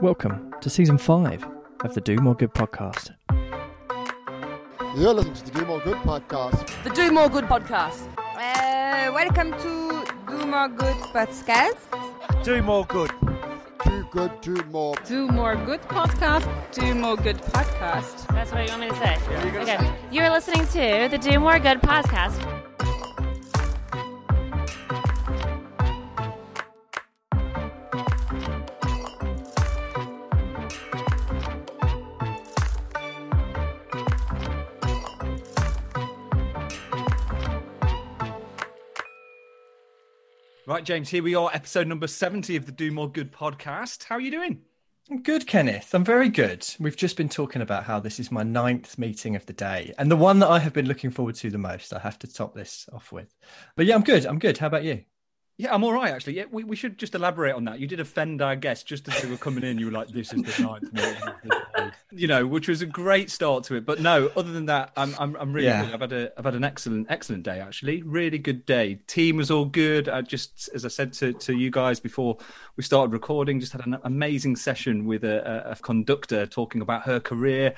Welcome to season five of the Do More Good podcast. You're listening to the Do More Good podcast. The Do More Good podcast. Uh, welcome to Do More Good podcast. Do more good. Too good, too more. Do More Good podcast. Do More Good podcast. That's what you want me to say. okay. You're listening to the Do More Good podcast. Right, James, here we are, episode number 70 of the Do More Good podcast. How are you doing? I'm good, Kenneth. I'm very good. We've just been talking about how this is my ninth meeting of the day and the one that I have been looking forward to the most. I have to top this off with. But yeah, I'm good. I'm good. How about you? Yeah, I'm all right, actually. Yeah, we, we should just elaborate on that. You did offend our guests just as they were coming in. You were like, this is the ninth meeting of the day. You know, which was a great start to it. But no, other than that, I'm I'm, I'm really Yeah. good. I've had a I've had an excellent excellent day actually. Really good day. Team was all good. I just as I said to, to you guys before we started recording, just had an amazing session with a, a, a conductor talking about her career.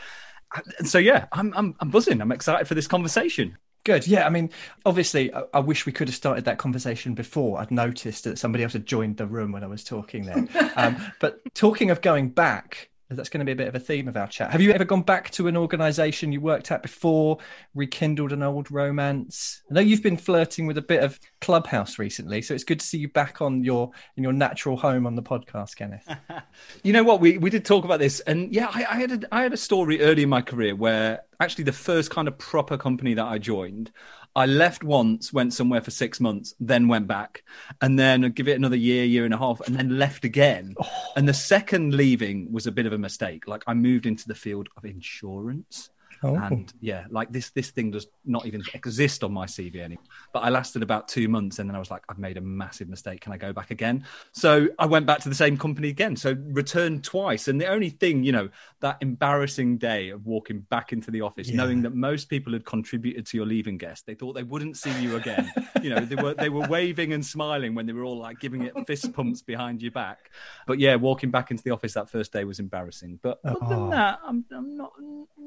And so yeah, I'm I'm I'm buzzing. I'm excited for this conversation. Good. Yeah. I mean, obviously, I, I wish we could have started that conversation before. I'd noticed that somebody else had joined the room when I was talking there. um, but talking of going back, that's going to be a bit of a theme of our chat. Have you ever gone back to an organisation you worked at before, rekindled an old romance? I know you've been flirting with a bit of Clubhouse recently, so it's good to see you back on your in your natural home on the podcast, Kenneth. You know what? We we did talk about this, and yeah, I, I had a, I had a story early in my career where actually the first kind of proper company that I joined, I left once, went somewhere for six months, then went back, and then I'd give it another year, year and a half, and then left again. Oh. And the second leaving was a bit of a mistake. Like I moved into the field of insurance. Oh. And yeah, like this this thing does not even exist on my CV anymore. But I lasted about two months, and then I was like, I've made a massive mistake. Can I go back again? So I went back to the same company again. So returned twice. And the only thing, you know, that embarrassing day of walking back into the office, Yeah. knowing that most people had contributed to your leaving guest, they thought they wouldn't see you again. you know, they were they were waving and smiling when they were all like giving it fist pumps behind your back. But yeah, walking back into the office that first day was embarrassing. But uh, other Oh. than that, I'm I'm not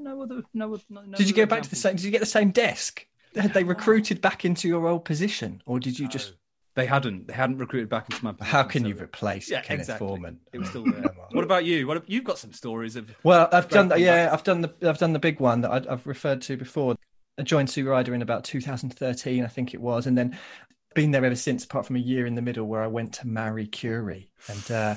no other no. no Did you other get back to the same? Did you get the same desk? Had they recruited back into your old position, or did you just? They hadn't. They hadn't recruited back into my. Position, How can so- you replace Yeah, Kenneth exactly. Foreman? It was still there. what about you? What have, you've got some stories of? Well, I've done Great yeah, comeback. I've done the I've done the big one that I'd, I've referred to before. I joined Sue Ryder in about 2013, I think it was, and then been there ever since. Apart from a year in the middle where I went to Marie Curie, and uh,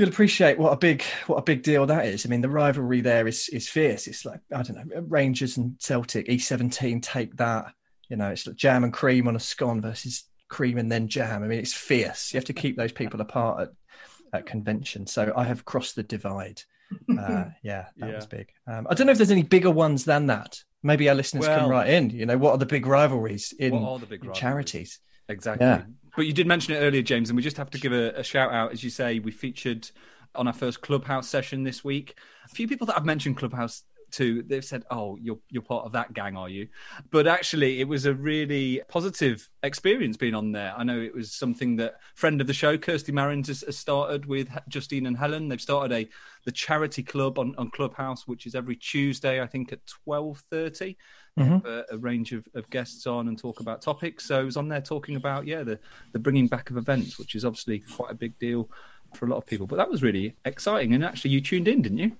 you'll appreciate what a big what a big deal that is. I mean, the rivalry there is is fierce. It's like I don't know, Rangers and Celtic, E17 take that. You know, it's like jam and cream on a scone versus cream and then jam. I mean, it's fierce. You have to keep those people apart at at convention. So I have crossed the divide. Uh, yeah, that Yeah. was big. Um, I don't know if there's any bigger ones than that. Maybe our listeners Well- can write in. You know, what are the big rivalries in, the big in rivalries? charities? Exactly. Yeah. But you did mention it earlier, James, and we just have to give a, a shout out. As you say, we featured on our first Clubhouse session this week. A few people that I've mentioned Clubhouse to, they've said, "Oh, you're you're part of that gang, are you?" But actually, it was a really positive experience being on there. I know it was something that friend of the show, Kirsty Marrins, has, has started with Justine and Helen. They've started a the charity club on, on Clubhouse, which is every Tuesday, I think, at twelve thirty Mhm. a, a range of, of guests on and talk about topics. So I was on there talking about yeah the the bringing back of events, which is obviously quite a big deal for a lot of people. But that was really exciting. And actually, you tuned in, didn't you?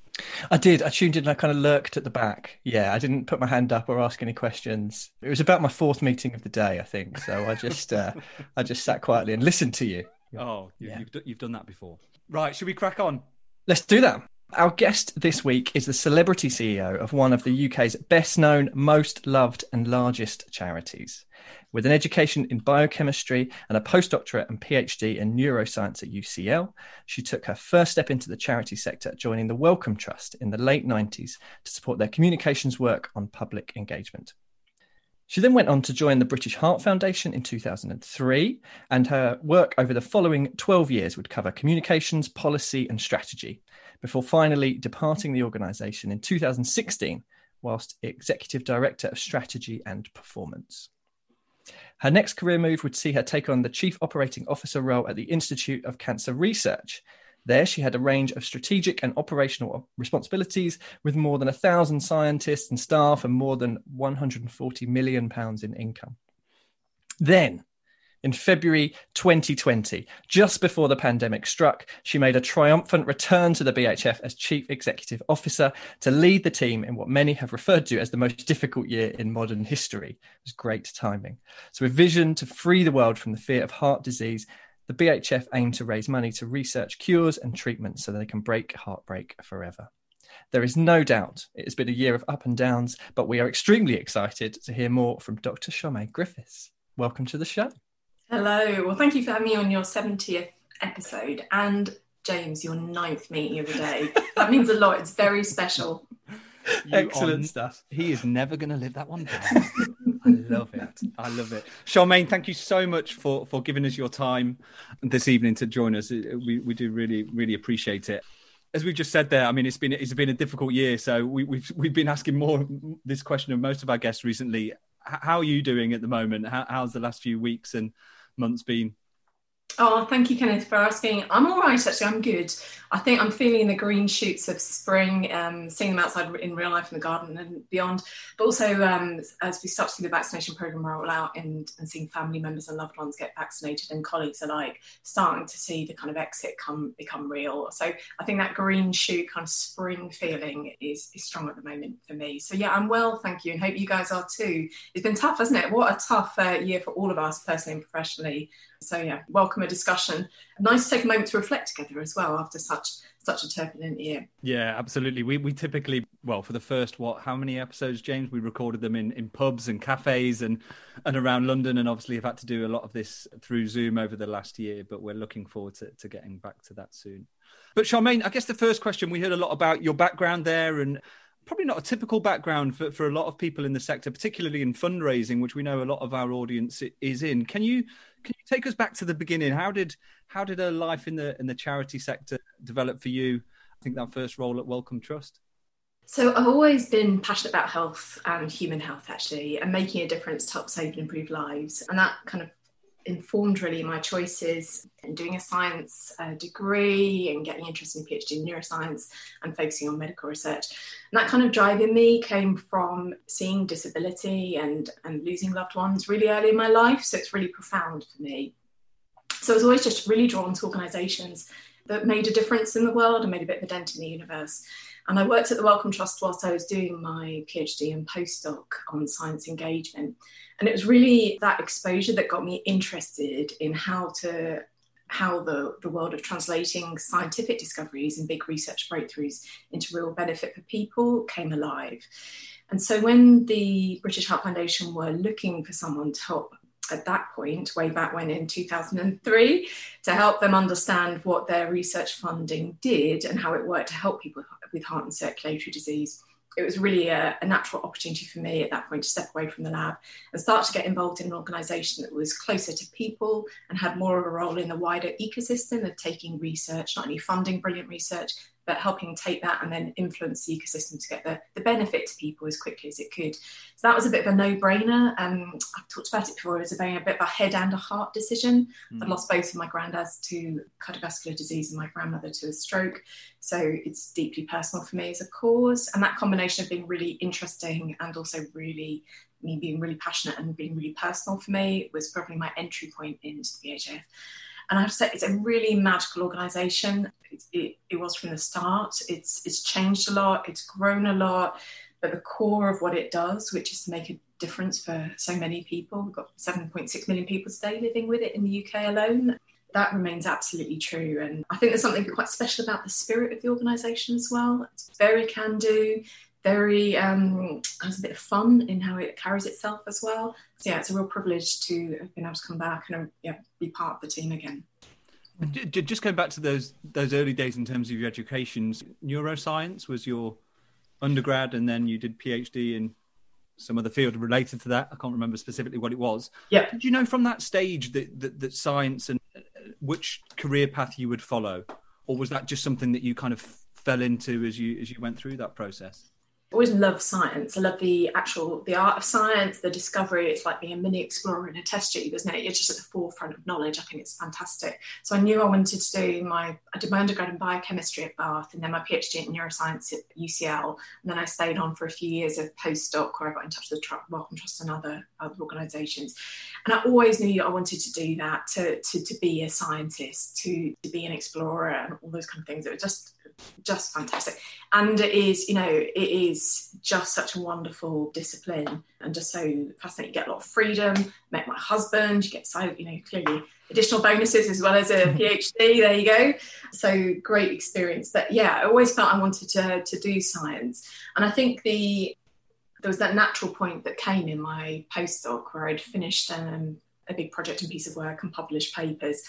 I did. I tuned in and I kind of lurked at the back. Yeah, I didn't put my hand up or ask any questions. It was about my fourth meeting of the day, I think. So I just, uh, I just sat quietly and listened to you. Oh, you, Yeah. you've d- you've done that before. Right? Should we crack on? Let's do that. Our guest this week is the celebrity CEO of one of the UK's best known, most loved, and largest charities. With an education in biochemistry and a postdoctorate and PhD in neuroscience at UCL, she took her first step into the charity sector, joining the Wellcome Trust in the late 90s to support their communications work on public engagement. She then went on to join the British Heart Foundation in 2003, and her work over the following 12 years would cover communications, policy, and strategy, before finally departing the organisation in 2016 whilst Executive Director of Strategy and Performance. Her next career move would see her take on the Chief Operating Officer role at the Institute of Cancer Research, There, she had a range of strategic and operational responsibilities with more than a thousand scientists and staff and more than 140 million pounds in income. Then, in February 2020, just before the pandemic struck, she made a triumphant return to the BHF as Chief Executive Officer to lead the team in what many have referred to as the most difficult year in modern history. It was great timing. So, with a vision to free the world from the fear of heart disease, the BHF aim to raise money to research cures and treatments so that they can break heartbreak forever. There is no doubt it has been a year of up and downs, but we are extremely excited to hear more from Dr. Charmaine Griffiths. Welcome to the show. Hello. Well, thank you for having me on your 70th episode and James, your ninth meeting of the day. that means a lot. It's very special. You Excellent are- stuff. He is never going to live that one down. I love it. I love it. Charmaine, thank you so much for, for giving us your time this evening to join us. We, we do really, really appreciate it. As we've just said there, I mean, it's been it's been a difficult year. So we, we've we've been asking more this question of most of our guests recently. How are you doing at the moment? How, how's the last few weeks and months been? Oh, thank you, Kenneth, for asking. I'm all right, actually. I'm good. I think I'm feeling the green shoots of spring, um, seeing them outside in real life in the garden and beyond. But also, um, as we start to see the vaccination program roll out and, and seeing family members and loved ones get vaccinated and colleagues alike, starting to see the kind of exit come become real. So I think that green shoot kind of spring feeling is, is strong at the moment for me. So yeah, I'm well, thank you, and hope you guys are too. It's been tough, hasn't it? What a tough uh, year for all of us, personally and professionally. So yeah, welcome a discussion. Nice to take a moment to reflect together as well after such such a turbulent year. Yeah, absolutely. We we typically well for the first what how many episodes, James? We recorded them in, in pubs and cafes and and around London, and obviously have had to do a lot of this through Zoom over the last year. But we're looking forward to, to getting back to that soon. But Charmaine, I guess the first question we heard a lot about your background there and. Probably not a typical background for, for a lot of people in the sector, particularly in fundraising, which we know a lot of our audience is in. Can you can you take us back to the beginning? How did how did a life in the in the charity sector develop for you? I think that first role at Wellcome Trust. So I've always been passionate about health and human health actually, and making a difference to help save and improve lives. And that kind of informed really my choices in doing a science uh, degree and getting interested in PhD in neuroscience and focusing on medical research. And that kind of drive in me came from seeing disability and, and losing loved ones really early in my life. So it's really profound for me. So I was always just really drawn to organisations that made a difference in the world and made a bit of a dent in the universe. And I worked at the Wellcome Trust whilst I was doing my PhD and postdoc on science engagement. And it was really that exposure that got me interested in how to how the, the world of translating scientific discoveries and big research breakthroughs into real benefit for people came alive. And so when the British Heart Foundation were looking for someone to help at that point, way back when in 2003, to help them understand what their research funding did and how it worked to help people with heart and circulatory disease. It was really a, a, natural opportunity for me at that point to step away from the lab and start to get involved in an organisation that was closer to people and had more of a role in the wider ecosystem of taking research, not only funding brilliant research, but helping take that and then influence the ecosystem to get the, the benefit to people as quickly as it could. So that was a bit of a no-brainer. Um, I've talked about it before. It was a, a bit of a head and a heart decision. Mm. I lost both of my granddads to cardiovascular disease and my grandmother to a stroke. So it's deeply personal for me as a cause. And that combination of being really interesting and also really me being really passionate and being really personal for me was probably my entry point into the BHF. And I have to say, it's a really magical organisation. It, it, it, was from the start. It's it's changed a lot. It's grown a lot. But the core of what it does, which is to make a difference for so many people, we've got 7.6 million people today living with it in the UK alone. That remains absolutely true. And I think there's something quite special about the spirit of the organisation as well. It's very can do, very um, has a bit of fun in how it carries itself as well. So yeah, it's a real privilege to have been able to come back and yeah, be part of the team again. Just going back to those those early days in terms of your education, neuroscience was your undergrad, and then you did PhD in some other field related to that. I can't remember specifically what it was. Yeah. Did you know from that stage that that, that science and uh, which career path you would follow, or was that just something that you kind of fell into as you as you went through that process? Always love science. I love the actual the art of science, the discovery. It's like being a mini explorer in a test tube, isn't it? You're just at the forefront of knowledge. I think it's fantastic. So I knew I wanted to do my I did my undergrad in biochemistry at Bath and then my PhD in neuroscience at UCL. And then I stayed on for a few years of postdoc where I got in touch with the Wellcome Trust and other, other organisations. And I always knew I wanted to do that, to, to, to be a scientist, to, to be an explorer and all those kind of things. It was just just fantastic. And it is, you know, it is just such a wonderful discipline and just so fascinating. You get a lot of freedom. Met my husband, you get so, you know, clearly additional bonuses as well as a PhD. There you go. So great experience. But yeah, I always felt I wanted to, to do science. And I think the there was that natural point that came in my postdoc where I'd finished um, a big project and piece of work and published papers.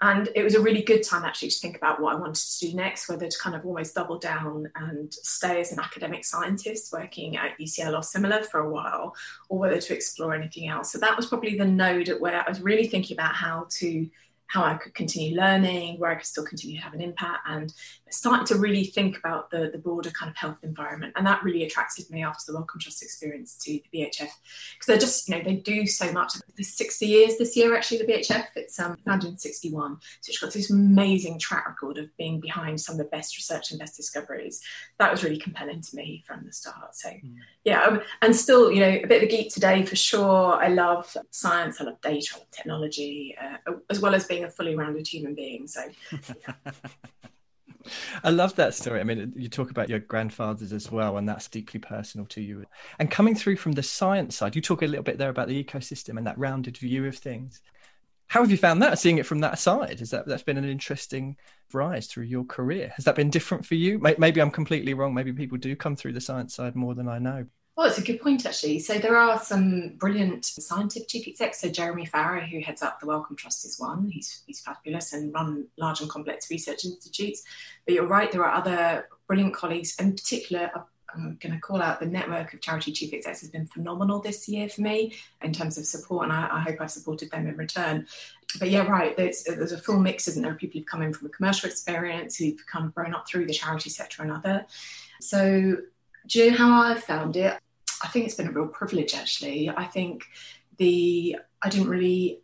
And it was a really good time actually to think about what I wanted to do next, whether to kind of almost double down and stay as an academic scientist working at UCL or similar for a while, or whether to explore anything else. So that was probably the node at where I was really thinking about how to how I could continue learning, where I could still continue to have an impact, and starting to really think about the, the broader kind of health environment. And that really attracted me after the Wellcome Trust experience to the BHF because they're just, you know, they do so much. There's 60 years this year, actually, the BHF. It's um, founded in 61. So it's got this amazing track record of being behind some of the best research and best discoveries. That was really compelling to me from the start. So, mm. yeah, um, and still, you know, a bit of a geek today for sure. I love science, I love data, I love technology, uh, as well as being a fully rounded human being. So, yeah. I love that story. I mean, you talk about your grandfathers as well, and that's deeply personal to you. And coming through from the science side, you talk a little bit there about the ecosystem and that rounded view of things. How have you found that? Seeing it from that side, is that that's been an interesting rise through your career? Has that been different for you? Maybe I'm completely wrong. Maybe people do come through the science side more than I know. Well, it's a good point, actually. So there are some brilliant scientific chief execs. So Jeremy Farrar, who heads up the Wellcome Trust, is one. He's, he's fabulous and run large and complex research institutes. But you're right, there are other brilliant colleagues. In particular, uh, I'm going to call out the network of charity chief execs has been phenomenal this year for me in terms of support, and I, I hope I've supported them in return. But yeah, right, there's, there's a full mix, isn't there? People who've come in from a commercial experience, who've kind of grown up through the charity sector and other. So know how I've found it? I think it's been a real privilege actually. I think the I didn't really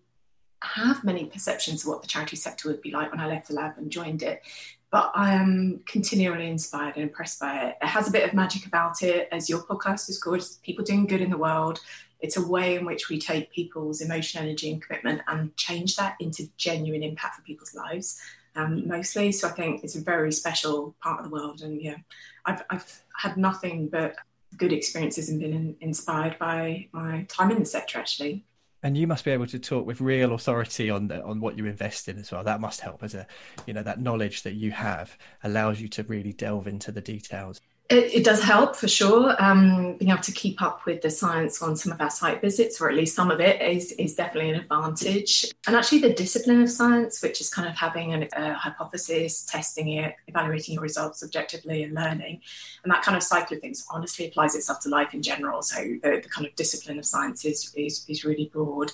have many perceptions of what the charity sector would be like when I left the lab and joined it. But I am continually inspired and impressed by it. It has a bit of magic about it, as your podcast is called, people doing good in the world. It's a way in which we take people's emotion, energy, and commitment and change that into genuine impact for people's lives, um, mostly. So I think it's a very special part of the world. And yeah, I've, I've had nothing but good experiences and been in, inspired by my time in the sector actually. And you must be able to talk with real authority on the, on what you invest in as well. That must help as a you know that knowledge that you have allows you to really delve into the details it, it, does help for sure. Um, being able to keep up with the science on some of our site visits, or at least some of it, is, is definitely an advantage. And actually, the discipline of science, which is kind of having an, a hypothesis, testing it, evaluating your results objectively, and learning, and that kind of cycle of things honestly applies itself to life in general. So the, the kind of discipline of science is, is, is really broad.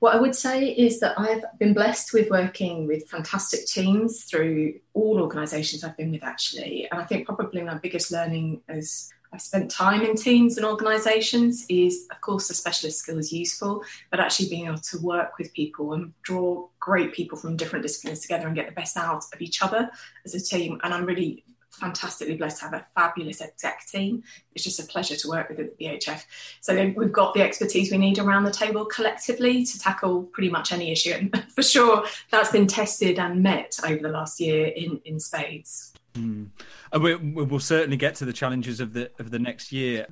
What I would say is that I've been blessed with working with fantastic teams through all organisations I've been with, actually. And I think probably my biggest learning as I've spent time in teams and organisations is, of course, the specialist skill is useful, but actually being able to work with people and draw great people from different disciplines together and get the best out of each other as a team. And I'm really fantastically blessed to have a fabulous exec team. It's just a pleasure to work with at the BHF. So we've got the expertise we need around the table collectively to tackle pretty much any issue. And for sure, that's been tested and met over the last year in, in spades. Mm. And we, will certainly get to the challenges of the of the next year.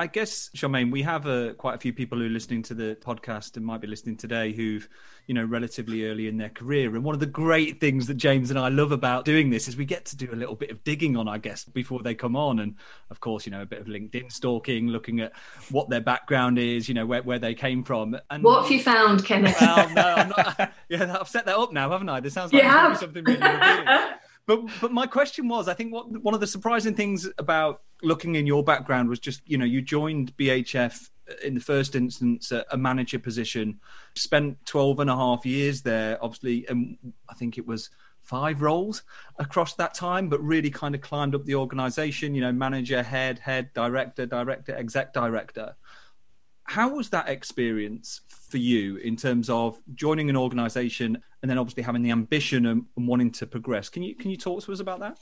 I guess, Charmaine, we have uh, quite a few people who are listening to the podcast and might be listening today who've, you know, relatively early in their career. And one of the great things that James and I love about doing this is we get to do a little bit of digging on our guests before they come on. And of course, you know, a bit of LinkedIn stalking, looking at what their background is, you know, where, where they came from. And what have you found, Kenneth? Well, no, I'm not. Yeah, I've set that up now, haven't I? This sounds like something really. But but my question was, I think what one of the surprising things about looking in your background was just you know you joined BHF uh, in the first instance a manager position, spent 12 and a half years there, obviously, and I think it was five roles across that time, but really kind of climbed up the organization, you know, manager, head, head, director, director, exec director. How was that experience for you in terms of joining an organization and then obviously having the ambition and, and wanting to progress? Can you can you talk to us about that?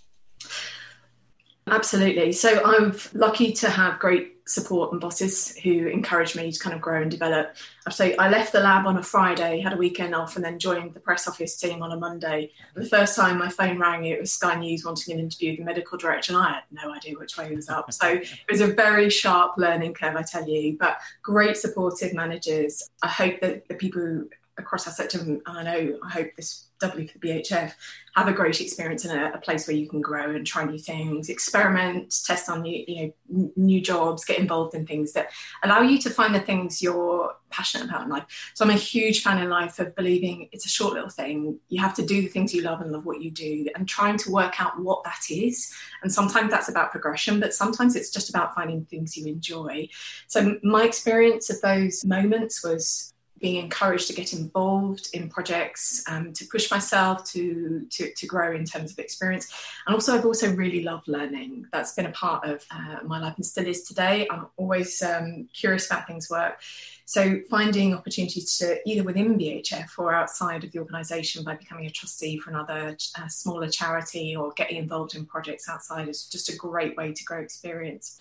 Absolutely. So I'm lucky to have great support and bosses who encourage me to kind of grow and develop. So I left the lab on a Friday, had a weekend off, and then joined the press office team on a Monday. The first time my phone rang, it was Sky News wanting an interview with the medical director, and I had no idea which way he was up. So it was a very sharp learning curve, I tell you, but great supportive managers. I hope that the people across our sector, and I know oh, I hope this doubly for the BHF, have a great experience in a, a, place where you can grow and try new things, experiment, test on new, you know, new jobs, get involved in things that allow you to find the things you're passionate about in life. So I'm a huge fan in life of believing it's a short little thing. You have to do the things you love and love what you do, and trying to work out what that is. And sometimes that's about progression, but sometimes it's just about finding things you enjoy. So my experience of those moments was being encouraged to get involved in projects, um, to push myself, to, to, to grow in terms of experience. And also, I've also really loved learning. That's been a part of uh, my life and still is today. I'm always um, curious about things work. So, finding opportunities to either within BHF or outside of the organisation by becoming a trustee for another uh, smaller charity or getting involved in projects outside is just a great way to grow experience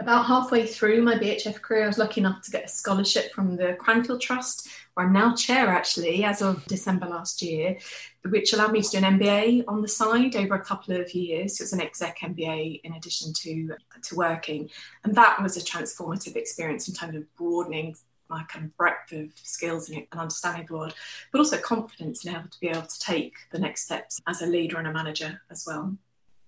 about halfway through my BHF career, I was lucky enough to get a scholarship from the Cranfield Trust, where I'm now chair actually, as of December last year, which allowed me to do an MBA on the side over a couple of years. So was an exec MBA in addition to, to working. And that was a transformative experience in terms of broadening my kind of breadth of skills and, understanding of the world, but also confidence in able to be able to take the next steps as a leader and a manager as well.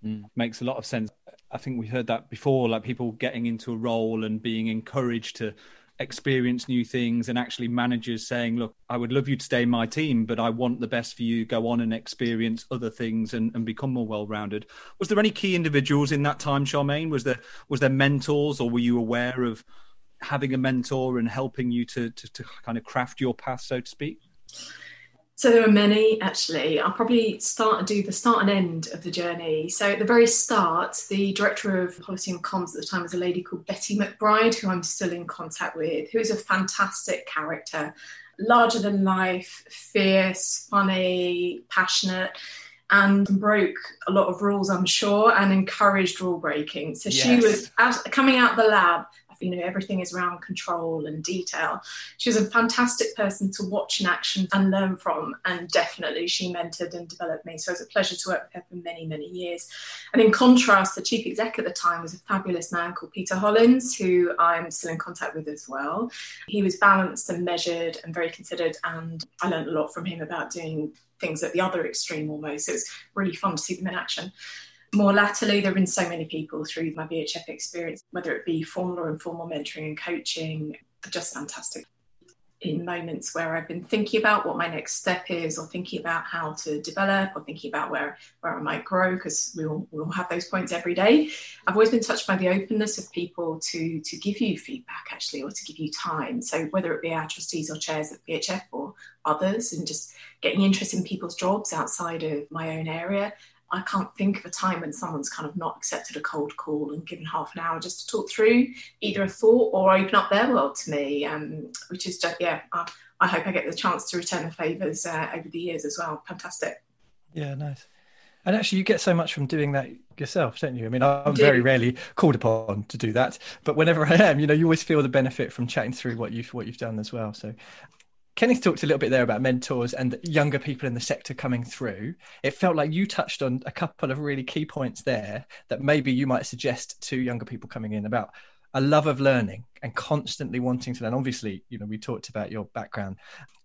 Mm, makes a lot of sense. I think we heard that before, like people getting into a role and being encouraged to experience new things and actually managers saying look i would love you to stay in my team but i want the best for you. Go on and experience other things and, and become more well-rounded. Was there any key individuals in that time charmaine? Was there was there mentors or were you aware of having a mentor and helping you to, to, to kind of craft your path so to speak so there are many actually. I'll probably start and do the start and end of the journey. So at the very start, the director of policy and comms at the time was a lady called Betty McBride, who I'm still in contact with, who is a fantastic character, larger than life, fierce, funny, passionate and broke a lot of rules, I'm sure, and encouraged rule breaking. So yes. she was coming out the lab you know everything is around control and detail. She was a fantastic person to watch in action and learn from and definitely she mentored and developed me. So it was a pleasure to work with her for many many years. And in contrast the chief exec at the time was a fabulous man called peter hollins who i'm still in contact with as well. He was balanced and measured and very considered and i learned a lot from him about doing things at the other extreme almost. It was really fun to see them in action more latterly, there have been so many people through my BHF experience, whether it be formal or informal mentoring and coaching, just fantastic. In moments where I've been thinking about what my next step is, or thinking about how to develop, or thinking about where, where I might grow, because we all, we all have those points every day. I've always been touched by the openness of people to, to give you feedback, actually, or to give you time. So, whether it be our trustees or chairs at BHF or others, and just getting interest in people's jobs outside of my own area, I can't think of a time when someone's kind of not accepted a cold call and given half an hour just to talk through either a thought or open up their world to me, um, which is just, yeah, I, I, hope I get the chance to return the favours uh, over the years as well. Fantastic. Yeah, nice. And actually, you get so much from doing that yourself, don't you? I mean, I'm very rarely called upon to do that, but whenever I am, you know, you always feel the benefit from chatting through what you've what you've done as well. So, Kenneth talked a little bit there about mentors and younger people in the sector coming through. It felt like you touched on a couple of really key points there that maybe you might suggest to younger people coming in about a love of learning and constantly wanting to learn. Obviously, you know, we talked about your background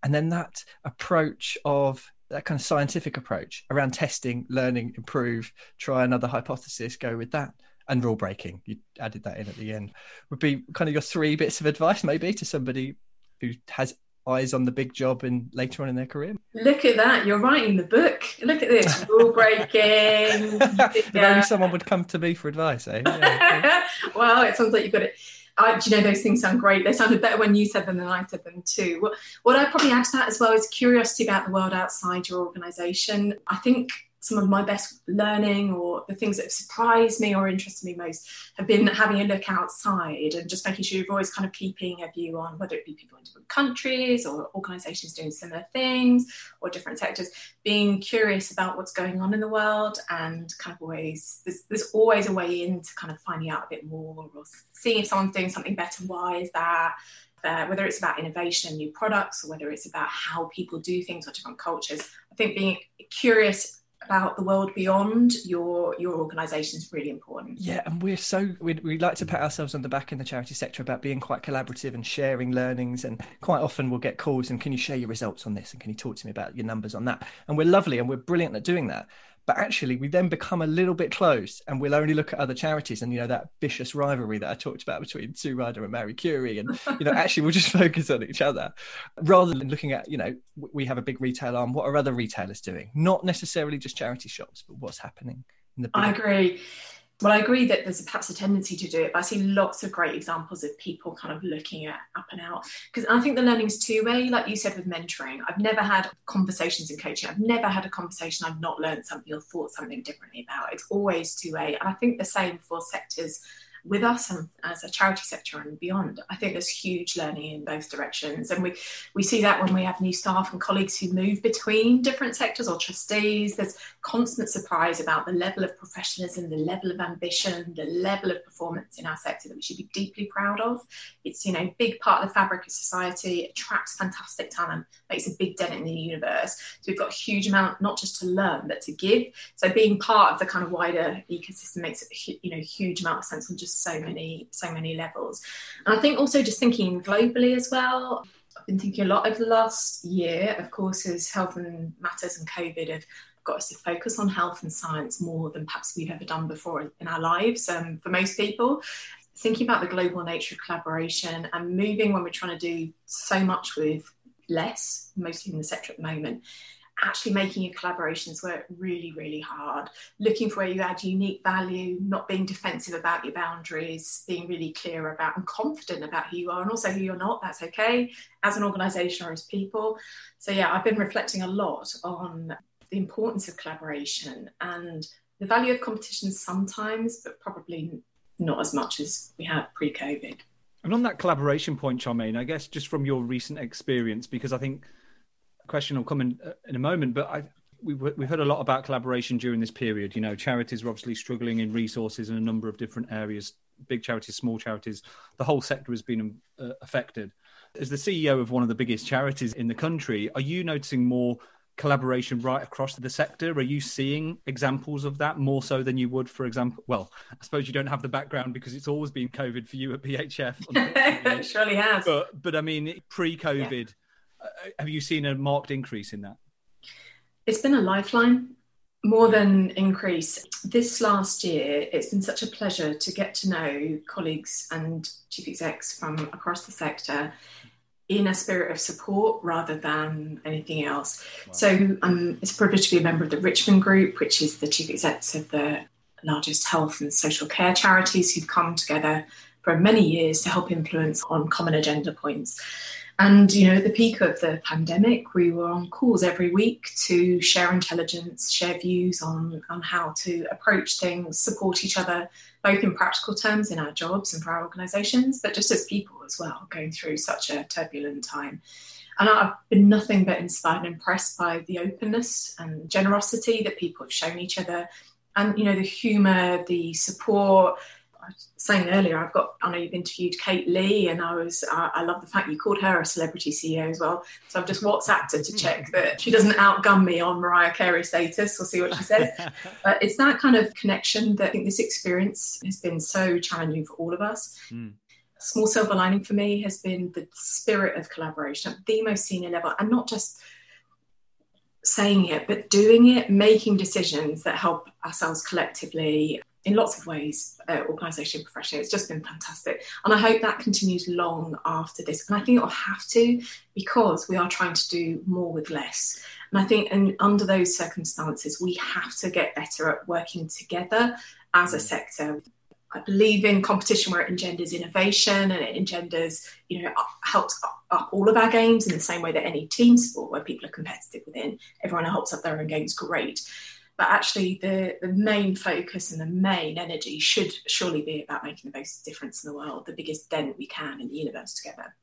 and then that approach of that kind of scientific approach around testing, learning, improve, try another hypothesis, go with that. And rule breaking, you added that in at the end, would be kind of your three bits of advice, maybe to somebody who has eyes on the big job in later on in their career. Look at that! You're writing the book. Look at this rule breaking. if only someone would come to me for advice, eh? Yeah. well, it sounds like you've got it. I, do you know those things sound great? They sounded better when you said them than I said them too. What, what I'd probably add to that as well is curiosity about the world outside your organisation. I think some of my best learning or the things that have surprised me or interested me most have been having a look outside and just making sure you're always kind of keeping a view on whether it be people in different countries or organizations doing similar things or different sectors, being curious about what's going on in the world and kind of always, there's, there's always a way into kind of finding out a bit more or seeing if someone's doing something better. Why is that? Uh, whether it's about innovation and new products or whether it's about how people do things or different cultures. I think being curious about the world beyond your your organisation is really important. Yeah, and we're so we we like to pat ourselves on the back in the charity sector about being quite collaborative and sharing learnings. And quite often we'll get calls and can you share your results on this and can you talk to me about your numbers on that? And we're lovely and we're brilliant at doing that but actually we then become a little bit close and we'll only look at other charities and you know that vicious rivalry that i talked about between sue ryder and marie curie and you know actually we'll just focus on each other. Rather than looking at you know we have a big retail arm what are other retailers doing? Not necessarily just charity shops but what's happening in the i agree well, I agree that there's perhaps a tendency to do it, but I see lots of great examples of people kind of looking at up and out. Because I think the learning's two way, like you said with mentoring. I've never had conversations in coaching. I've never had a conversation I've not learned something or thought something differently about. It's always two way. And I think the same for sectors with us and as a charity sector and beyond. I think there's huge learning in both directions. And we, we see that when we have new staff and colleagues who move between different sectors or trustees. There's constant surprise about the level of professionalism, the level of ambition, the level of performance in our sector that we should be deeply proud of. It's, you know, big part of the fabric of society, attracts fantastic talent, makes a big dent in the universe. So we've got a huge amount, not just to learn, but to give. So being part of the kind of wider ecosystem makes a you know, huge amount of sense on just so many so many levels. And i think also just thinking globally as well i've been thinking a lot over the last year of course as health and matters and covid have got us to focus on health and science more than perhaps we've ever done before in our lives um, for most people. Thinking about the global nature of collaboration and moving when we're trying to do so much with less mostly in the sector at the moment actually making your collaborations work really, really hard, looking for where you add unique value, not being defensive about your boundaries, being really clear about and confident about who you are and also who you're not. That's okay as an organization or as people. So, yeah, I've been reflecting a lot on the importance of collaboration and the value of competition sometimes, but probably not as much as we had pre COVID. And on that collaboration point, Charmaine, I guess just from your recent experience, because I think question will come in uh, in a moment, but I, we, we've heard a lot about collaboration during this period. You know, charities are obviously struggling in resources in a number of different areas. Big charities, small charities, the whole sector has been uh, affected. As the CEO of one of the biggest charities in the country, are you noticing more collaboration right across the sector? Are you seeing examples of that more so than you would, for example? Well, I suppose you don't have the background because it's always been COVID for you at BHF. It surely has. But, but I mean, pre-COVID. Yeah uh, have you seen a marked increase in that? It's been a lifeline more than increase. This last year, it's been such a pleasure to get to know colleagues and chief execs from across the sector in a spirit of support rather than anything else. Wow. So um, it's a privilege to be a member of the Richmond Group, which is the chief execs of the largest health and social care charities who've come together for many years to help influence on common agenda points. And, you know, at the peak of the pandemic, we were on calls every week to share intelligence, share views on, on how to approach things, support each other, both in practical terms in our jobs and for our organisations, but just as people as well, going through such a turbulent time. And I've been nothing but inspired and impressed by the openness and generosity that people have shown each other. And, you know, the humour, the support, saying earlier, I've got, I know you've interviewed Kate Lee, and I was, uh, I love the fact you called her a celebrity CEO as well. So I've just WhatsApped her to check that she doesn't outgun me on Mariah Carey status. We'll see what she says. but it's that kind of connection that I think this experience has been so challenging for all of us. Mm. Small silver lining for me has been the spirit of collaboration at the most senior level, and not just saying it, but doing it, making decisions that help ourselves collectively in lots of ways, uh, organisation professionally. It's just been fantastic. And I hope that continues long after this. And I think it will have to because we are trying to do more with less. And I think and under those circumstances, we have to get better at working together as a sector. I believe in competition where it engenders innovation and it engenders, you know, helps up, all of our games in the same way that any team sport where people are competitive within, everyone helps up their own games, great. But actually, the, the main focus and the main energy should surely be about making the most difference in the world, the biggest dent we can in the universe together.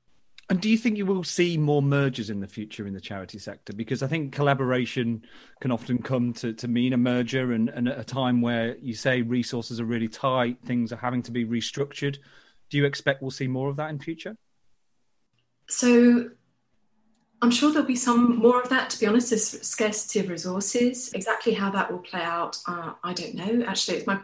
And do you think you will see more mergers in the future in the charity sector? Because I think collaboration can often come to, to mean a merger, and, and at a time where you say resources are really tight, things are having to be restructured. Do you expect we'll see more of that in future? So I'm sure there'll be some more of that. To be honest, there's scarcity of resources. Exactly how that will play out, uh, I don't know. Actually, it's my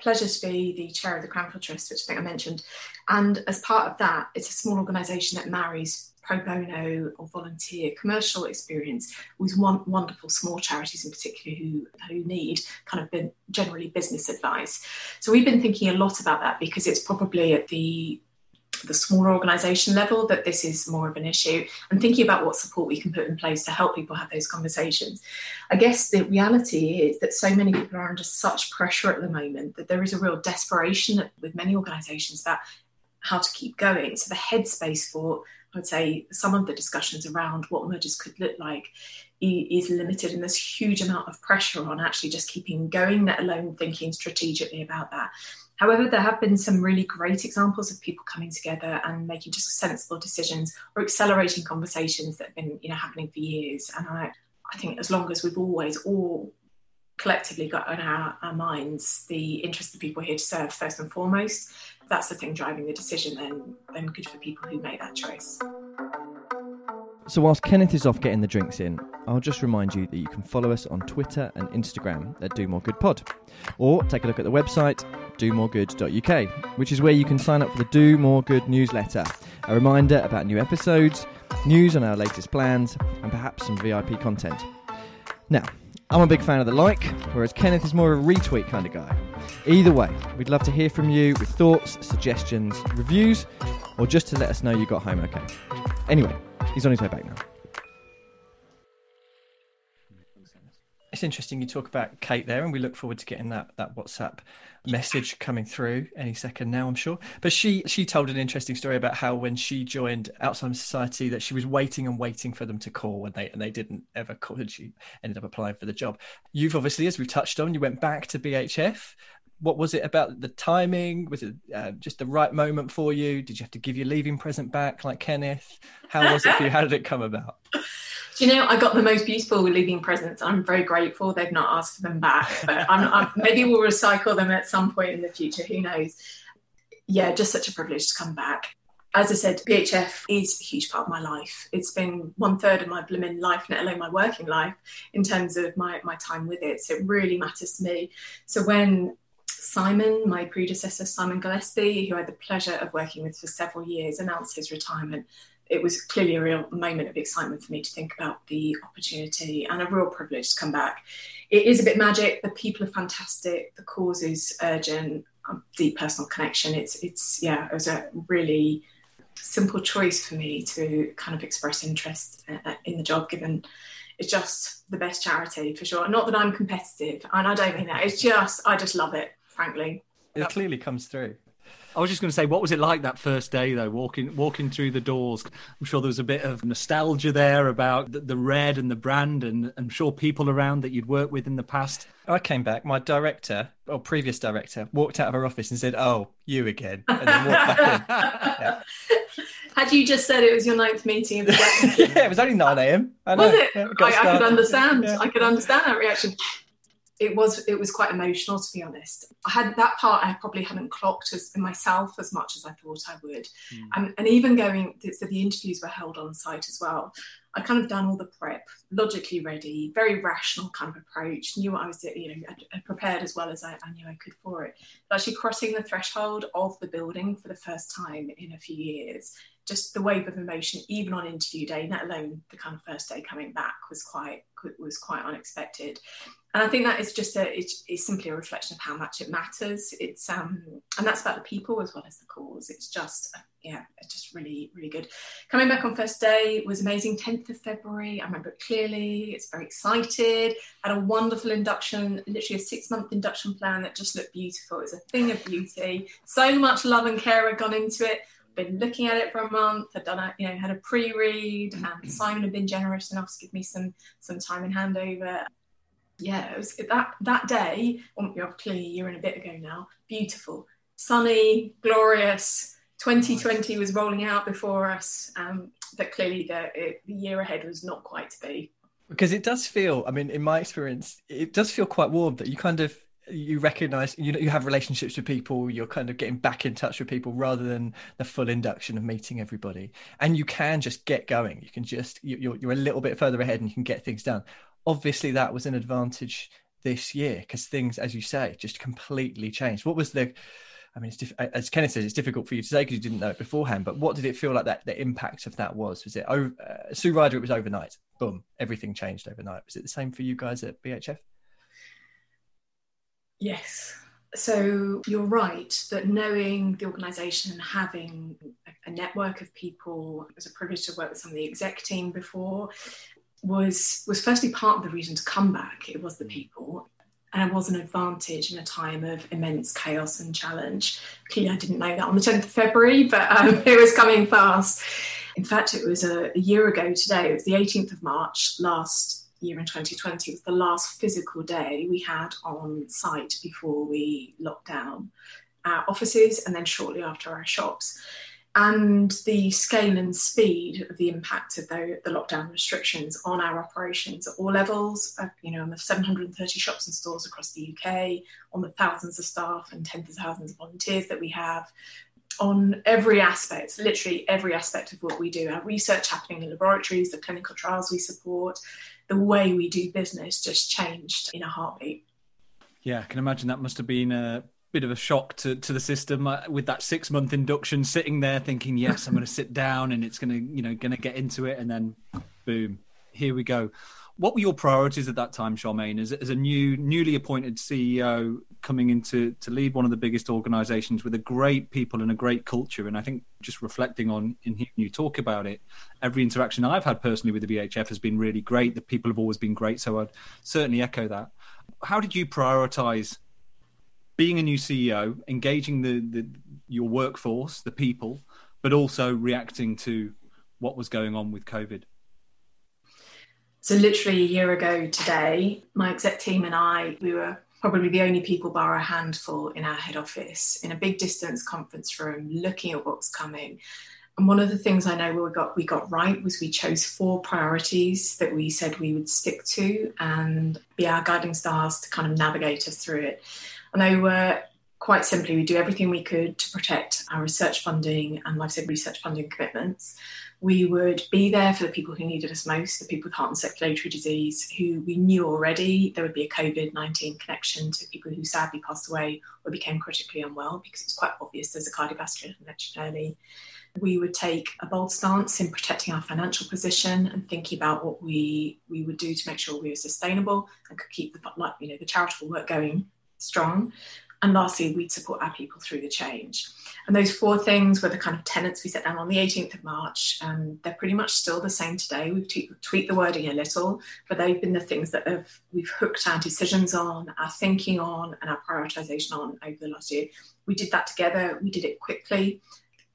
pleasure to be the chair of the Cranfield Trust, which I think I mentioned. And as part of that, it's a small organisation that marries pro bono or volunteer commercial experience with one wonderful small charities in particular who, who need kind of generally business advice. So we've been thinking a lot about that because it's probably at the the smaller organisation level that this is more of an issue and thinking about what support we can put in place to help people have those conversations. I guess the reality is that so many people are under such pressure at the moment that there is a real desperation with many organisations about how to keep going. So the headspace for, I would say, some of the discussions around what mergers could look like is limited and there's huge amount of pressure on actually just keeping going, let alone thinking strategically about that. However, there have been some really great examples of people coming together and making just sensible decisions or accelerating conversations that have been, you know, happening for years. And I, I think as long as we've always all collectively got on our, our minds the interest of people here to serve first and foremost, that's the thing driving the decision, then then good for people who make that choice. So, whilst Kenneth is off getting the drinks in, I'll just remind you that you can follow us on Twitter and Instagram at Do More Good Pod, or take a look at the website domoregood.uk, which is where you can sign up for the Do More Good newsletter. A reminder about new episodes, news on our latest plans, and perhaps some VIP content. Now, I'm a big fan of the like, whereas Kenneth is more of a retweet kind of guy. Either way, we'd love to hear from you with thoughts, suggestions, reviews, or just to let us know you got home okay. Anyway, He's on his way back now. It's interesting you talk about Kate there, and we look forward to getting that that WhatsApp message coming through any second now, I'm sure. But she she told an interesting story about how when she joined Alzheimer's Society that she was waiting and waiting for them to call and they and they didn't ever call and she ended up applying for the job. You've obviously, as we've touched on, you went back to BHF what was it about the timing? Was it uh, just the right moment for you? Did you have to give your leaving present back like Kenneth? How was it for you? How did it come about? Do you know, I got the most beautiful leaving presents. I'm very grateful they've not asked for them back, but I'm, I'm, maybe we'll recycle them at some point in the future. Who knows? Yeah, just such a privilege to come back. As I said, BHF is a huge part of my life. It's been one third of my blooming life, let alone my working life, in terms of my, my time with it. So it really matters to me. So when Simon, my predecessor, Simon Gillespie, who I had the pleasure of working with for several years, announced his retirement. It was clearly a real moment of excitement for me to think about the opportunity and a real privilege to come back. It is a bit magic. The people are fantastic. The cause is urgent. Deep personal connection. It's it's yeah. It was a really simple choice for me to kind of express interest uh, in the job, given it's just the best charity for sure. Not that I'm competitive, and I don't mean that. It's just I just love it frankly. It clearly comes through. I was just going to say, what was it like that first day though, walking walking through the doors? I'm sure there was a bit of nostalgia there about the, the red and the brand, and I'm sure people around that you'd worked with in the past. I came back. My director, or previous director, walked out of her office and said, "Oh, you again," and then walked back in. Yeah. Had you just said it was your ninth meeting of the day? yeah, it was only nine a.m. Was it? Yeah, I, I, could understand. Yeah. I could understand that reaction it was it was quite emotional to be honest. I had that part I probably hadn't clocked as myself as much as I thought I would, mm. and, and even going so the interviews were held on site as well. I kind of done all the prep, logically ready, very rational kind of approach. Knew what I was, you know, I prepared as well as I, I knew I could for it. But actually crossing the threshold of the building for the first time in a few years, just the wave of emotion, even on interview day, let alone the kind of first day coming back, was quite was quite unexpected and I think that is just a it's, it's, simply a reflection of how much it matters. It's um and that's about the people as well as the cause. It's just yeah, it's just really, really good. Coming back on first day was amazing. 10th of February, I remember it clearly. It's very excited. Had a wonderful induction, literally a six month induction plan that just looked beautiful. It was a thing of beauty. So much love and care had gone into it. Been looking at it for a month. I'd done a, you know, had a pre-read, and Simon had been generous enough to give me some some time in handover. Yeah, it was that that day. Well, clearly a year and a bit ago now. Beautiful, sunny, glorious 2020 was rolling out before us, um, but clearly the, it, the year ahead was not quite to be. Because it does feel, I mean, in my experience, it does feel quite warm that you kind of you recognize you know you have relationships with people you're kind of getting back in touch with people rather than the full induction of meeting everybody and you can just get going you can just you're, you're a little bit further ahead and you can get things done obviously that was an advantage this year because things as you say just completely changed what was the I mean, it's diff- as Kenneth says, it's difficult for you to say because you didn't know it beforehand. But what did it feel like that the impact of that was? Was it oh, uh, Sue Ryder? It was overnight. Boom, everything changed overnight. Was it the same for you guys at BHF? Yes. So you're right that knowing the organisation and having a network of people, it was a privilege to work with some of the exec team before, was was firstly part of the reason to come back. It was the people and it was an advantage in a time of immense chaos and challenge. Clearly, I didn't know that on the 10th of February, but um, it was coming fast. In fact, it was a, a, year ago today, it was the 18th of March last year in 2020. It was the last physical day we had on site before we locked down our offices and then shortly after our shops and the scale and speed of the impact of the, the lockdown restrictions on our operations at all levels, uh, you know, on the 730 shops and stores across the UK, on the thousands of staff and tens of thousands of volunteers that we have, on every aspect, literally every aspect of what we do, our research happening in laboratories, the clinical trials we support, the way we do business just changed in a heartbeat. Yeah, I can imagine that must have been a bit of a shock to, to the system uh, with that six month induction sitting there thinking yes i'm going to sit down and it's going to you know going to get into it and then boom here we go. What were your priorities at that time charmaine? As, as a new newly appointed ceo coming into to lead one of the biggest organizations with a great people and a great culture and i think just reflecting on in hearing you talk about it every interaction i've had personally with the bhf has been really great. The people have always been great so i'd certainly echo that. How did you prioritize being a new CEO, engaging the, the your workforce, the people, but also reacting to what was going on with COVID? So, literally a year ago today, my exec team and I, we were probably the only people bar a handful in our head office in a big distance conference room looking at what's coming. And one of the things I know we got we got right was we chose four priorities that we said we would stick to and be our guiding stars to kind of navigate us through it. And they were quite simply, we do everything we could to protect our research funding and, like I said, research funding commitments. We would be there for the people who needed us most, the people with heart and circulatory disease, who we knew already there would be a COVID 19 connection to people who sadly passed away or became critically unwell because it's quite obvious there's a cardiovascular connection early. We would take a bold stance in protecting our financial position and thinking about what we, we would do to make sure we were sustainable and could keep the, you know, the charitable work going strong. And lastly, we'd support our people through the change. And those four things were the kind of tenets we set down on the 18th of March. And they're pretty much still the same today. We've tweaked the wording a little, but they've been the things that have we've hooked our decisions on, our thinking on, and our prioritization on over the last year. We did that together. We did it quickly,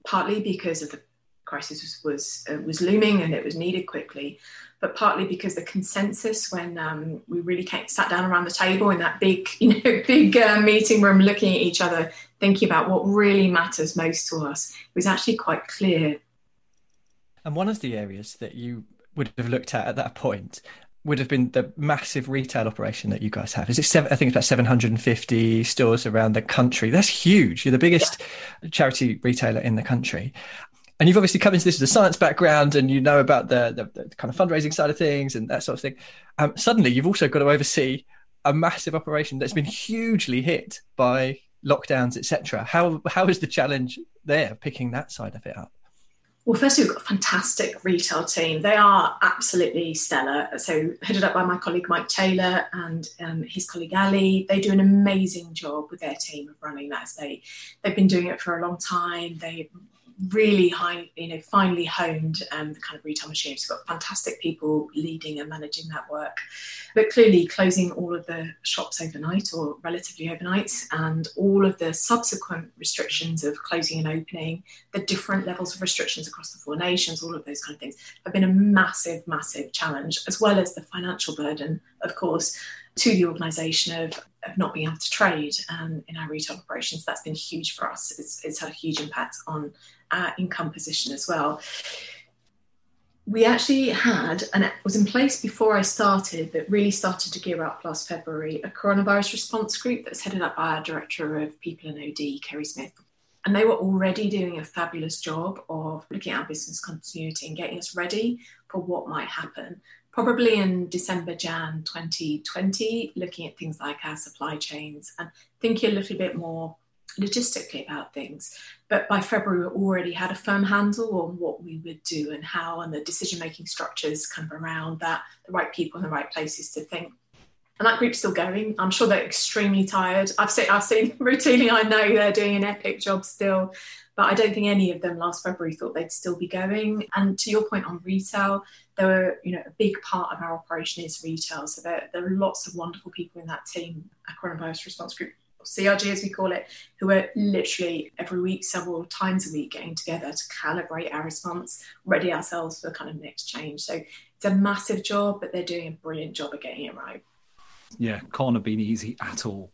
partly because of the crisis was was, uh, was looming and it was needed quickly, but partly because the consensus when um, we really came, sat down around the table in that big, you know, big uh, meeting room, looking at each other, thinking about what really matters most to us, was actually quite clear. And one of the areas that you would have looked at at that point would have been the massive retail operation that you guys have. Is it seven? I think it's about 750 stores around the country. That's huge. You're the biggest yeah. charity retailer in the country and you've obviously come into this with a science background and you know about the, the, the kind of fundraising side of things and that sort of thing. Um, suddenly, you've also got to oversee a massive operation that's been hugely hit by lockdowns, etc. How how is the challenge there, picking that side of it up? Well, firstly, we've got a fantastic retail team. They are absolutely stellar. So, headed up by my colleague Mike Taylor and um, his colleague Ali, they do an amazing job with their team of running that estate. They've been doing it for a long time. They really high, you know, finely honed um, the kind of retail machine. We've got fantastic people leading and managing that work, but clearly closing all of the shops overnight or relatively overnight, and all of the subsequent restrictions of closing and opening, the different levels of restrictions across the four nations, all of those kind of things have been a massive, massive challenge, as well as the financial burden, of course, to the organisation of, of not being able to trade um, in our retail operations. That's been huge for us. It's, it's had a huge impact on our income position as well. We actually had, and it was in place before I started, but really started to gear up last February, a coronavirus response group that was headed up by our Director of People and OD, Kerry Smith. And they were already doing a fabulous job of looking at our business continuity and getting us ready for what might happen probably in December, Jan 2020, looking at things like our supply chains and thinking a little bit more logistically about things. But by February, we already had a firm handle on what we would do and how, and the decision making structures kind of around that, the right people in the right places to think. And that group's still going. I'm sure they're extremely tired. I've seen, I've seen routinely, I know they're doing an epic job still. But I don't think any of them last February thought they'd still be going. And to your point on retail, there were, you know, a big part of our operation is retail. So there, there are lots of wonderful people in that team, our coronavirus response group, CRG as we call it, who are literally every week, several times a week getting together to calibrate our response, ready ourselves for kind of next change. So it's a massive job, but they're doing a brilliant job of getting it right. Yeah, can't have been easy at all.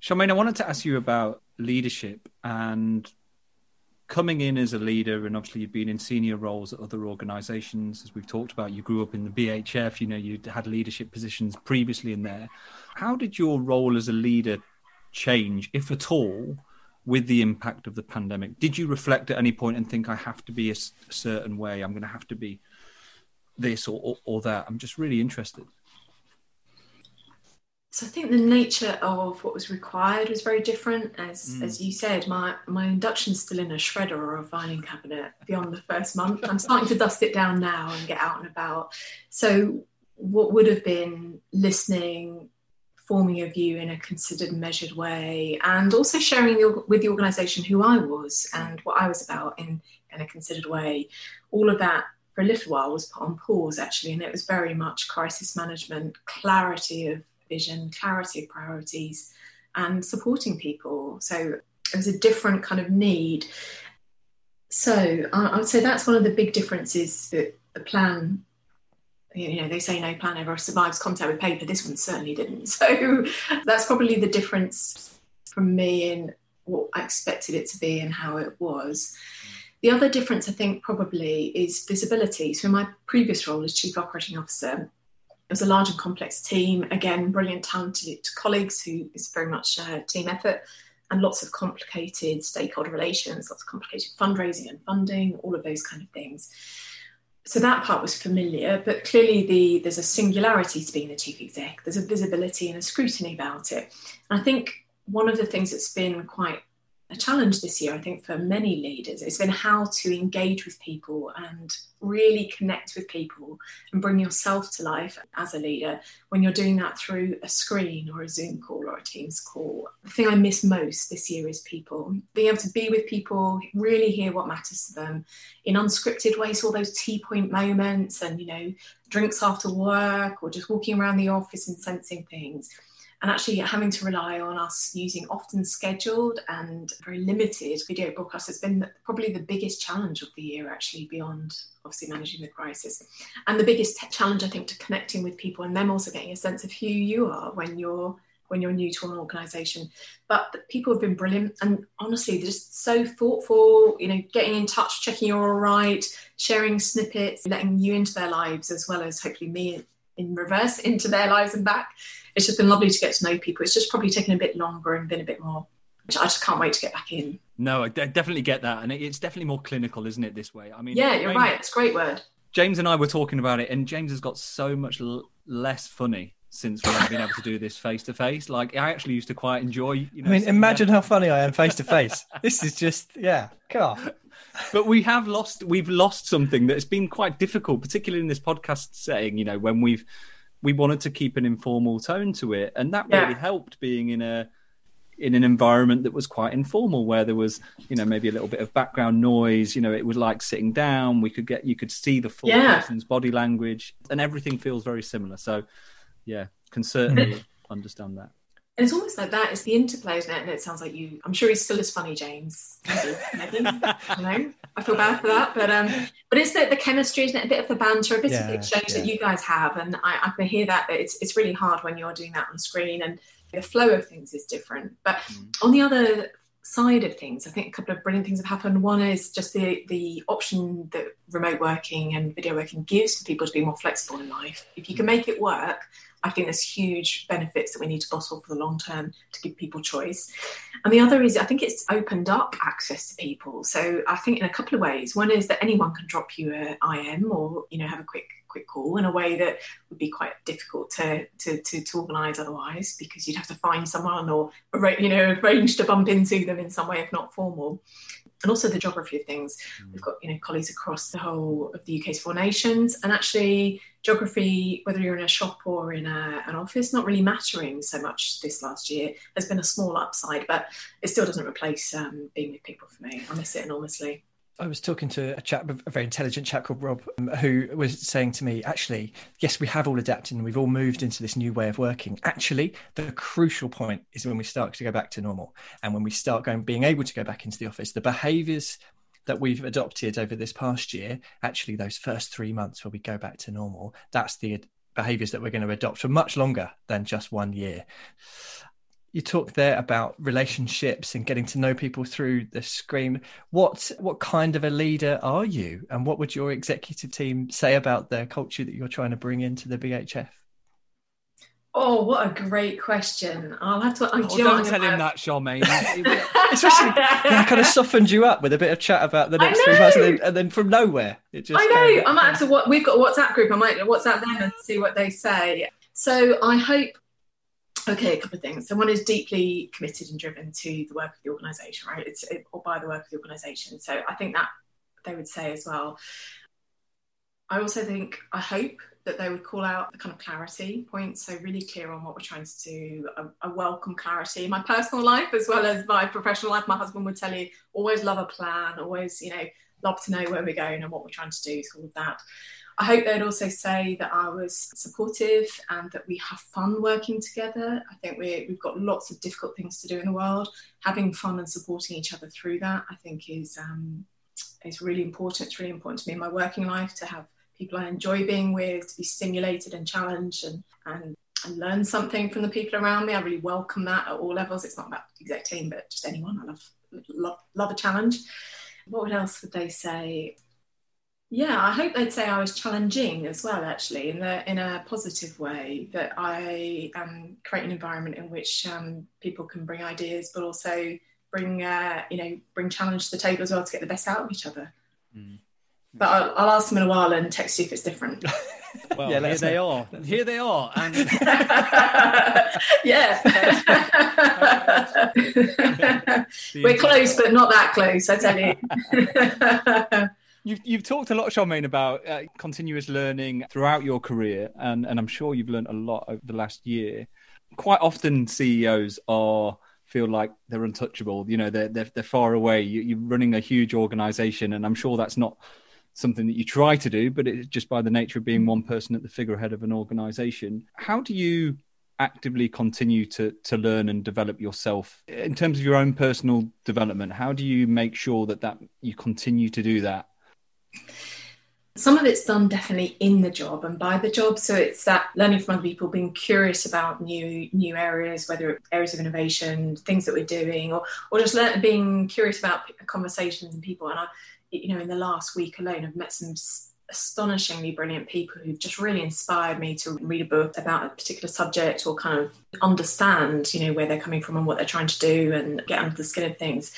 Charmaine, I wanted to ask you about leadership and coming in as a leader, and obviously you've been in senior roles at other organisations, as we've talked about. You grew up in the BHF, you know, you had leadership positions previously in there. How did your role as a leader change, if at all, with the impact of the pandemic? Did you reflect at any point and think, I have to be a, a certain way, I'm going to have to be this or, or, or that? I'm just really interested. So I think the nature of what was required was very different. As mm. as you said, my my induction's still in a shredder or a filing cabinet beyond the first month. I'm starting to dust it down now and get out and about. So what would have been listening, forming a view in a considered, measured way, and also sharing the, with the organisation who I was and what I was about in in a considered way. All of that for a little while was put on pause actually, and it was very much crisis management, clarity of vision, clarity of priorities, and supporting people. So it was a different kind of need. So I would say that's one of the big differences that the plan you know they say no plan ever survives contact with paper this one certainly didn't so that's probably the difference from me in what i expected it to be and how it was the other difference i think probably is visibility so in my previous role as chief operating officer it was a large and complex team. Again, brilliant, talented colleagues who is very much a team effort and lots of complicated stakeholder relations, lots of complicated fundraising and funding, all of those kind of things. So that part was familiar, but clearly the there's a singularity to being the chief exec. There's a visibility and a scrutiny about it. And I think one of the things that's been quite a challenge this year, I think, for many leaders. It's been how to engage with people and really connect with people and bring yourself to life as a leader when you're doing that through a screen or a Zoom call or a Teams call. The thing I miss most this year is people. Being able to be with people, really hear what matters to them in unscripted ways, all those tea point moments and, you know, drinks after work or just walking around the office and sensing things and actually having to rely on us using often scheduled and very limited video broadcasts has been probably the biggest challenge of the year actually beyond obviously managing the crisis. And the biggest challenge i think to connecting with people and them also getting a sense of who you are when you're when you're new to an organization. But people have been brilliant and honestly they're just so thoughtful you know getting in touch checking you're all right sharing snippets letting you into their lives as well as hopefully me in reverse into their lives and back. It's just been lovely to get to know people. It's just probably taken a bit longer and been a bit more. I just can't wait to get back in. No, I definitely get that, and it's definitely more clinical, isn't it? This way, I mean, yeah, you're James, right. It's a great word. James and I were talking about it, and James has got so much l- less funny since we have been able to do this face to face. Like I actually used to quite enjoy. You know, I mean, imagine there. how funny I am face to face. This is just yeah, God but we have lost we've lost something that's been quite difficult, particularly in this podcast setting. You know, when we've we wanted to keep an informal tone to it, and that yeah. really helped being in a in an environment that was quite informal, where there was, you know, maybe a little bit of background noise. You know, it was like sitting down. We could get, you could see the full Yeah. person's body language, and everything feels very similar. So, yeah, can certainly mm-hmm. understand that. And it's almost like that. It's the interplay, isn't it? And it sounds like you. I'm sure he's still as funny, James. Maybe, you know, I feel bad for that, but um, but it's the, the chemistry, isn't it? A bit of the banter, a bit of Yeah, the exchange that you guys have, and I, I can hear that. But it's it's really hard when you're doing that on screen, and the flow of things is different. But on the other side of things, I think a couple of brilliant things have happened. One is just the the option that remote working and video working gives for people to be more flexible in life. If you can make it work, I think there's huge benefits that we need to bottle for the long term to give people choice. And the other is I think it's opened up access to people. So I think in a couple of ways. One is that anyone can drop you a IM or you know have a quick quick call in a way that would be quite difficult to to, to, to organise otherwise because you'd have to find someone or you know arrange to bump into them in some way if not formal. And also the geography of things. We've got you know colleagues across the whole of the UK's four nations, and actually geography, whether you're in a shop or in a, an office, not really mattering so much this last year. There's been a small upside, but it still doesn't replace um, being with people for me. I miss it enormously. I was talking to a chap, a very intelligent chap called Rob, um, who was saying to me, actually, yes, we have all adapted and we've all moved into this new way of working. Actually, the crucial point is when we start to go back to normal and when we start going, being able to go back into the office, the behaviors that we've adopted over this past year, actually, those first three months where we go back to normal, that's the behaviors that we're going to adopt for much longer than just one year. You talked there about relationships and getting to know people through the screen. What what kind of a leader are you, and what would your executive team say about the culture that you're trying to bring into the BHF? Oh, what a great question! I'll have to. I, Oh, do you know what, don't tell gonna- him that, Charmaine. Especially, I kind of softened you up with a bit of chat about the next three months, and then, and then from nowhere, it just. I came. know. I might have to. What we've got a WhatsApp group. I might WhatsApp them and see what they say. So I hope. Okay, a couple of things. So one is deeply committed and driven to the work of the organisation, right? It's or by the work of the organisation. So I think that they would say as well. I also think I hope that they would call out the kind of clarity points, so really clear on what we're trying to do. A, a welcome clarity in my personal life as well as my professional life. My husband would tell you always love a plan, always you know love to know where we're going and what we're trying to do. All of that. I hope they'd also say that I was supportive and that we have fun working together. I think we we've got lots of difficult things to do in the world. Having fun and supporting each other through that, I think, is um, is really important. It's really important to me in my working life to have people I enjoy being with, to be stimulated and challenged and and and learn something from the people around me. I really welcome that at all levels. It's not about the exec team, but just anyone. I love love, love a challenge. What else would they say? Yeah, I hope they'd say I was challenging as well, actually, in the in a positive way. That I um, create an environment in which um, people can bring ideas, but also bring uh, you know bring challenge to the table as well to get the best out of each other. But I'll, I'll ask them in a while and text you if it's different. Well, Yeah, here they know. are. Here they are. And yeah. We're close, but not that close, I tell you. You've, you've talked a lot, Charmaine, about uh, continuous learning throughout your career, and, and I'm sure you've learned a lot over the last year. Quite often, CEOs are feel like they're untouchable. You know, they're they're, they're far away. You, you're running a huge organization, and I'm sure that's not something that you try to do, but it's just by the nature of being one person at the figurehead of an organization. How do you actively continue to to learn and develop yourself in terms of your own personal development? How do you make sure that that you continue to do that? Some of it's done definitely in the job and by the job. So it's that learning from other people, being curious about new new areas, whether it's areas of innovation, things that we're doing, or or just learn, being curious about conversations and people. And I, you know, in the last week alone, I've met some astonishingly brilliant people who've just really inspired me to read a book about a particular subject or kind of understand, you know, where they're coming from and what they're trying to do and get under the skin of things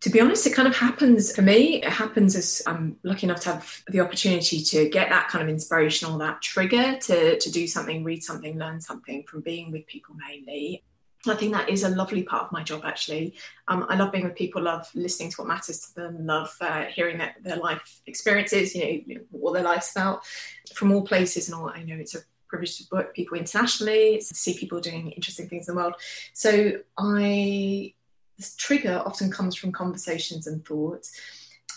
to be honest, it kind of happens for me. It happens as I'm lucky enough to have the opportunity to get that kind of inspiration or that trigger to, to do something, read something, learn something from being with people mainly. I think that is a lovely part of my job, actually. Um, I love being with people, love listening to what matters to them, love uh, hearing their, their life experiences, you know, what their life's about from all places and all. I know it's a privilege to work people internationally, see people doing interesting things in the world. So I this trigger often comes from conversations and thoughts.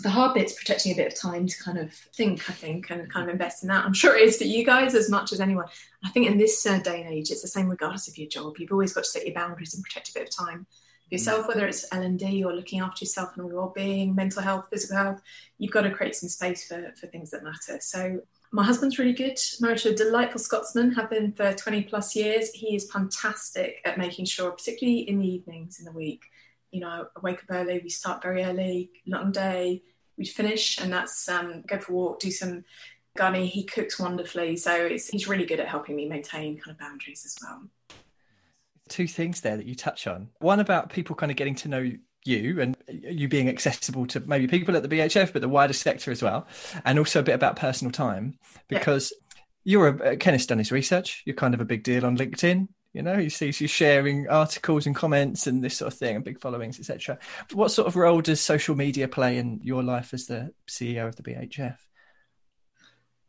The hard bit's protecting a bit of time to kind of think, I think, and kind of invest in that. I'm sure it is for you guys as much as anyone. I think in this uh, day and age, it's the same regardless of your job. You've always got to set your boundaries and protect a bit of time for yourself, whether it's L and D or looking after yourself and all your well-being, mental health, physical health. You've got to create some space for for things that matter. So my husband's really good, married to a delightful Scotsman, have been for 20 plus years. He is fantastic at making sure, particularly in the evenings in the week, you know, I wake up early, we start very early, long day, we finish, and that's um, go for a walk, do some gardening. He cooks wonderfully, so he's really good at helping me maintain kind of boundaries as well. Two things there that you touch on. One about people kind of getting to know you and you being accessible to maybe people at the BHF, but the wider sector as well, and also a bit about personal time because yeah. you're a Kenneth's done his research. You're kind of a big deal on LinkedIn. You know, he sees you sharing articles and comments and this sort of thing, and big followings, etc. What sort of role does social media play in your life as the CEO of the BHF?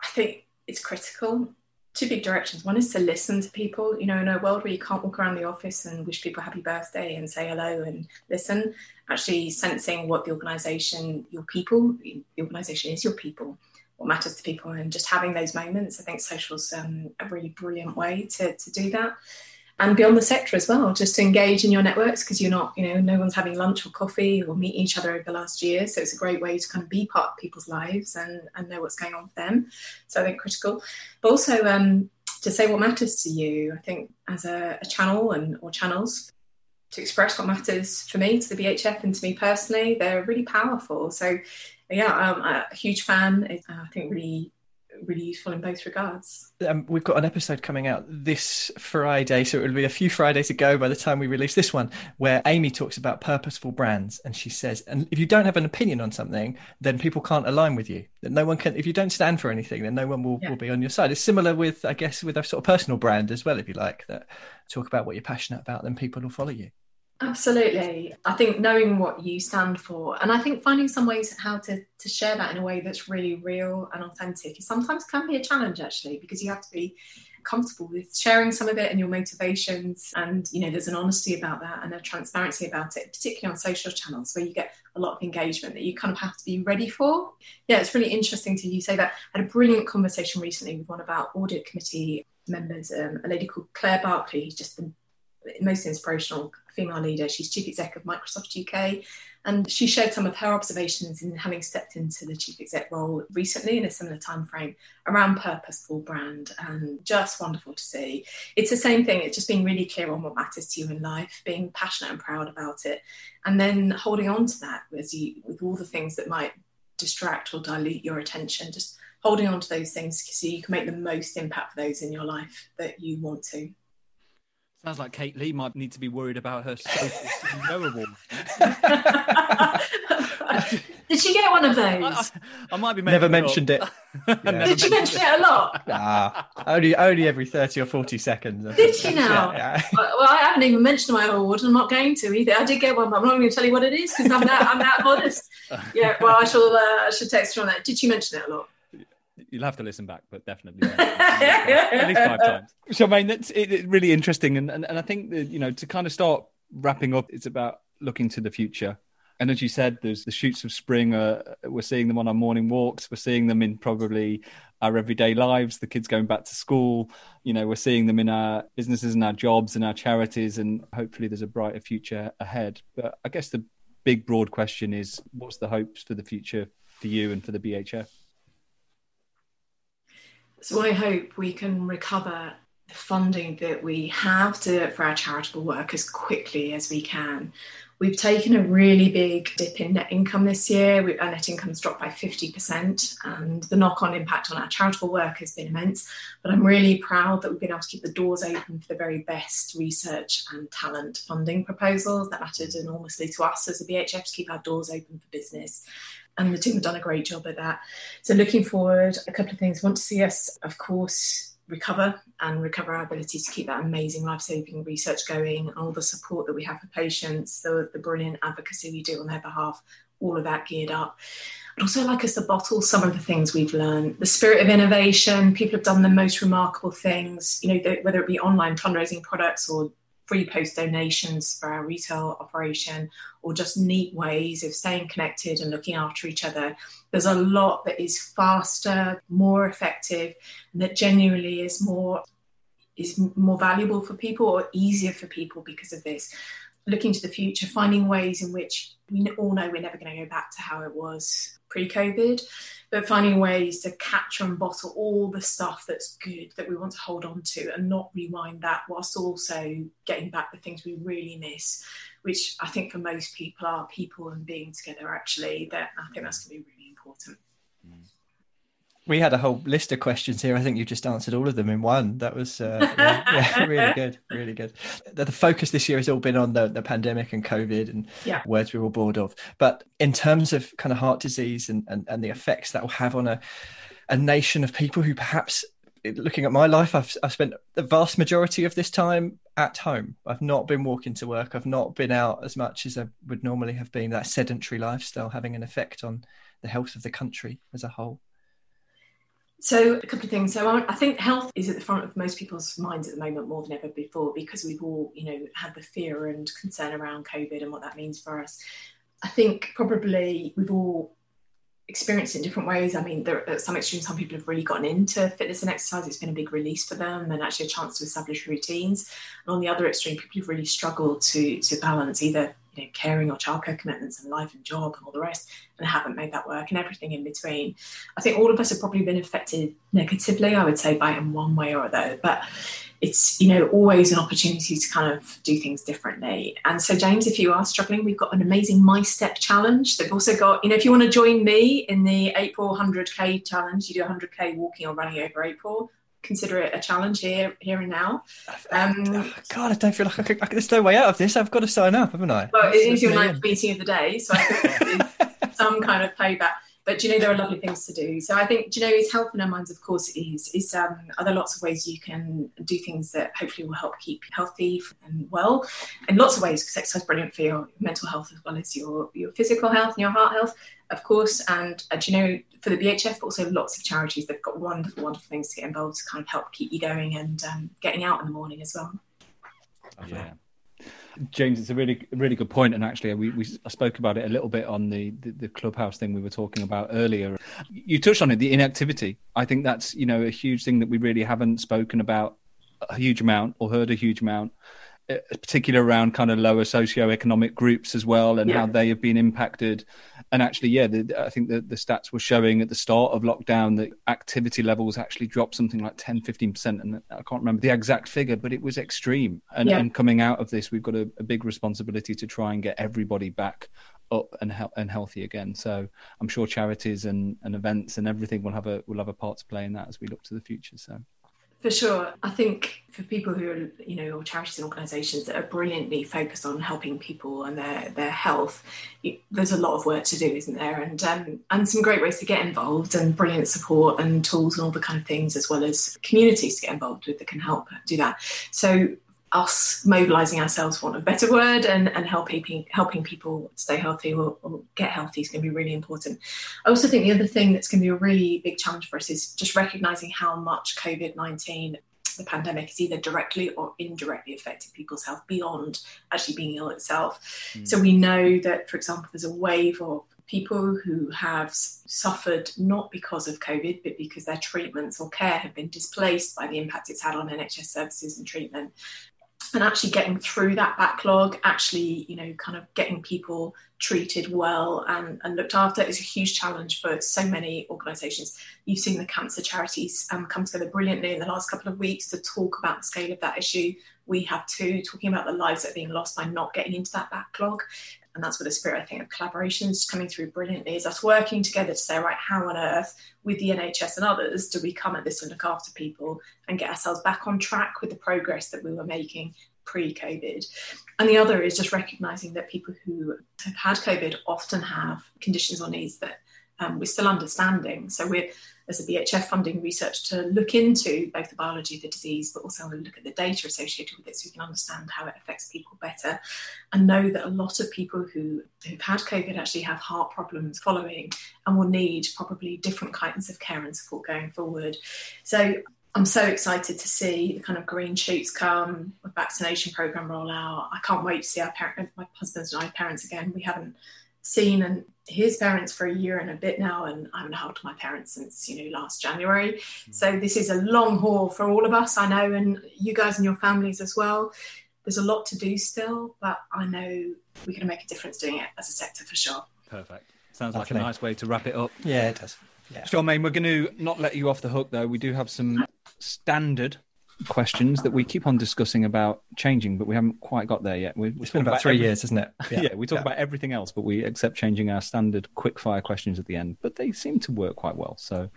I think it's critical two big directions. One is to listen to people. You know, in a world where you can't walk around the office and wish people happy birthday and say hello and listen, actually sensing what the organisation, your people, the organisation is your people, what matters to people, and just having those moments. I think social's um, a really brilliant way to, to do that and beyond the sector as well, just to engage in your networks because you're not, you know, no one's having lunch or coffee or meeting each other over the last year. So it's a great way to kind of be part of people's lives and, and know what's going on for them. So I think critical, but also um, to say what matters to you. I think as a, a channel and or channels to express what matters for me to the BHF and to me personally, they're really powerful. So yeah, I'm a huge fan. I think really really useful in both regards. Um, we've got an episode coming out this Friday, so it'll be a few Fridays ago by the time we release this one, where Amy talks about purposeful brands, and she says, and if you don't have an opinion on something, then people can't align with you. That no one can. If you don't stand for anything, then no one will, yeah. will be on your side. It's similar with, I guess, with a sort of personal brand as well. If you like that, talk about what you're passionate about, then people will follow you. Absolutely. I think knowing what you stand for, and I think finding some ways how to, to share that in a way that's really real and authentic sometimes can be a challenge actually, because you have to be comfortable with sharing some of it and your motivations. And, you know, there's an honesty about that and a transparency about it, particularly on social channels where you get a lot of engagement that you kind of have to be ready for. Yeah, it's really interesting to you say that. I had a brilliant conversation recently with one of our audit committee members, um, a lady called Clare Barclay, who's just the most inspirational female leader. She's chief exec of Microsoft UK. And she shared some of her observations in having stepped into the chief exec role recently in a similar time frame around purposeful brand and just wonderful to see. It's the same thing, it's just being really clear on what matters to you in life, being passionate and proud about it, and then holding on to that as you with all the things that might distract or dilute your attention, just holding on to those things so you can make the most impact for those in your life that you want to. Sounds like Kate Lee might need to be worried about her social CEO award. Did she get one of those? I, I might be never mentioned it. Yeah. Never Did she mention it a lot? Nah, only only every thirty or forty seconds. Did she now? Yeah, yeah. Well, I haven't even mentioned my award, and I'm not going to either. I did get one, but I'm not going to tell you what it is because I'm that I'm that modest. Yeah, well, I shall uh, I should text her on that. Did she mention it a lot? You'll have to listen back, but definitely yeah, at least five times. So, I mean, that's it, really interesting, and, and and I think that you know to kind of start wrapping up, it's about looking to the future. And as you said, there's the shoots of spring. Uh, we're seeing them on our morning walks. We're seeing them in probably our everyday lives. The kids going back to school. You know, we're seeing them in our businesses and our jobs and our charities. And hopefully, there's a brighter future ahead. But I guess the big, broad question is, what's the hopes for the future for you and for the BHF? So I hope we can recover the funding that we have to, for our charitable work as quickly as we can. We've taken a really big dip in net income this year. We, our net income's dropped by 50%, and the knock on impact on our charitable work has been immense. But I'm really proud that we've been able to keep the doors open for the very best research and talent funding proposals that mattered enormously to us as a BHF to keep our doors open for business and the team have done a great job at that. So looking forward, a couple of things. Want to see us, of course, recover and recover our ability to keep that amazing life-saving research going, all the support that we have for patients, the, the brilliant advocacy we do on their behalf, all of that geared up. I'd also like us to bottle some of the things we've learned. The spirit of innovation, people have done the most remarkable things, you know, whether it be online fundraising products or free post donations for our retail operation or just neat ways of staying connected and looking after each other. There's a lot that is faster, more effective, and that genuinely is more is more valuable for people or easier for people because of this. Looking to the future, finding ways in which we all know we're never going to go back to how it was pre COVID, but finding ways to capture and bottle all the stuff that's good that we want to hold on to and not rewind that, whilst also getting back the things we really miss, which I think for most people are people and being together actually. That I think that's going to be really important. Mm we had a whole list of questions here. I think you just answered all of them in one. That was uh, yeah, yeah, really good, really good. The, the, focus this year has all been on the, the pandemic and COVID and yeah. words we're all bored of. But in terms of kind of heart disease and, and, and the effects that will have on a, a nation of people who perhaps, looking at my life, I've, I've spent the vast majority of this time at home. I've not been walking to work. I've not been out as much as I would normally have been. That sedentary lifestyle having an effect on the health of the country as a whole. So, a couple of things. So, I think health is at the front of most people's minds at the moment more than ever before because we've all, you know, had the fear and concern around COVID and what that means for us. I think probably we've all experienced it in different ways. I mean, there, at some extremes, some people have really gotten into fitness and exercise. It's been a big release for them and actually a chance to establish routines. And on the other extreme, people have really struggled to to balance either you know, caring or childcare commitments and life and job and all the rest, and haven't made that work and everything in between. I think all of us have probably been affected negatively, I would say, by it in one way or other. But it's you know always an opportunity to kind of do things differently. And so, James, if you are struggling, we've got an amazing My Step challenge. They've also got you know if you want to join me in the April 100k challenge, you do 100k walking or running over April consider it a challenge here, here and now. Um, God, I don't feel like I could, I could, there's no way out of this. I've got to sign up, haven't I? Well, it is your ninth meeting of the day, so I think some kind of payback. But you know, there are lovely things to do. So I think, you know, is health in our minds, of course, is is um, are there lots of ways you can do things that hopefully will help keep you healthy and well, in lots of ways because exercise is brilliant for your mental health as well as your your physical health and your heart health, of course. And uh, you know, for the BHF, but also lots of charities, they've got wonderful, wonderful things to get involved to kind of help keep you going and um, getting out in the morning as well. Yeah. James, it's a really, really good point, and actually, we, we spoke about it a little bit on the, the, the clubhouse thing we were talking about earlier. You touched on it, the inactivity. I think that's you know a huge thing that we really haven't spoken about a huge amount or heard a huge amount. Particularly around kind of lower socioeconomic groups as well and yeah. how they have been impacted. And actually, yeah, the, I think that the stats were showing at the start of lockdown that activity levels actually dropped something like 10, 15%. And I can't remember the exact figure, but it was extreme. And, yeah. and coming out of this, we've got a, a, big responsibility to try and get everybody back up and he- and healthy again. So I'm sure charities and, and events and everything will have a will have a part to play in that as we look to the future. So for sure. I think for people who are, you know, or charities and organisations that are brilliantly focused on helping people and their their health, there's a lot of work to do, isn't there? And um, and some great ways to get involved and brilliant support and tools and all the kind of things, as well as communities to get involved with that can help do that. So us mobilizing ourselves for want of a better word and, and helping helping people stay healthy or, or get healthy is going to be really important. I also think the other thing that's going to be a really big challenge for us is just recognizing how much COVID 19 the pandemic is either directly or indirectly affecting people's health beyond actually being ill itself. Mm. So we know that, for example, there's a wave of people who have suffered not because of COVID, but because their treatments or care have been displaced by the impact it's had on NHS services and treatment and actually getting through that backlog, actually, you know, kind of getting people treated well and, and looked after is a huge challenge for so many organisations. You've seen the cancer charities um, come together brilliantly in the last couple of weeks to talk about the scale of that issue. We have too, talking about the lives that are being lost by not getting into that backlog and that's where the spirit I think of collaboration is coming through brilliantly is us working together to say right how on earth with the NHS and others do we come at this and look after people and get ourselves back on track with the progress that we were making pre-COVID? And the other is just recognizing that people who have had COVID often have conditions or needs that um, we're still understanding. So we're as a BHF funding research to look into both the biology of the disease, but also look at the data associated with it so we can understand how it affects people better and know that a lot of people who, who've had COVID actually have heart problems following and will need probably different kinds of care and support going forward. So I'm so excited to see the kind of green shoots come, the vaccination program roll out. I can't wait to see our parents, my husband's and I parents again. We haven't seen and his parents for a year and a bit now, and I haven't held my parents since you know last January. Mm. So this is a long haul for all of us, I know, and you guys and your families as well. There's a lot to do still, but I know we're going to make a difference doing it as a sector for sure. Perfect. Sounds like a nice way to wrap it up. Yeah, it does. Yeah. Charmaine, we're going to not let you off the hook though. We do have some standard questions that we keep on discussing about changing, but we haven't quite got there yet. We, it's been about, about three every... years, isn't it? Yeah, yeah we talk yeah. about everything else, but we accept changing our standard quick fire questions at the end. But they seem to work quite well. So,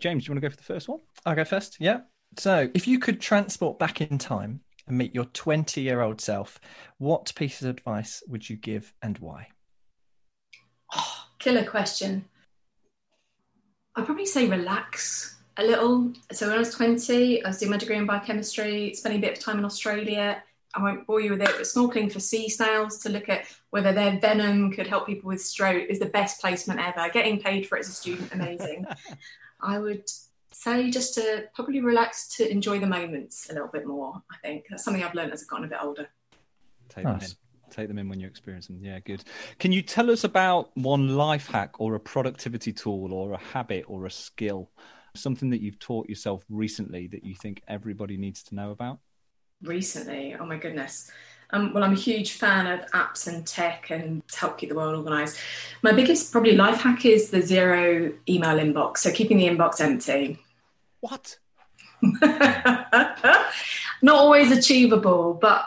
James, do you want to go for the first one? I'll go first. Yeah. So, if you could transport back in time and meet your 20 year old self, what piece of advice would you give and why? Oh, killer question. I'd probably say relax a little. So when I was 20, I was doing my degree in biochemistry, spending a bit of time in Australia. I won't bore you with it, but snorkeling for sea snails to look at whether their venom could help people with stroke is the best placement ever. Getting paid for it as a student, amazing. I would say just to probably relax to enjoy the moments a little bit more. I think that's something I've learned as I've gotten a bit older. Take nice. them in. Take them in when you experience them. Yeah, good. Can you tell us about one life hack or a productivity tool or a habit or a skill something that you've taught yourself recently that you think everybody needs to know about? Recently, oh my goodness. Um, well, I'm a huge fan of apps and tech and to help keep the world organised. My biggest probably life hack is the zero email inbox. So keeping the inbox empty. What? Not always achievable, but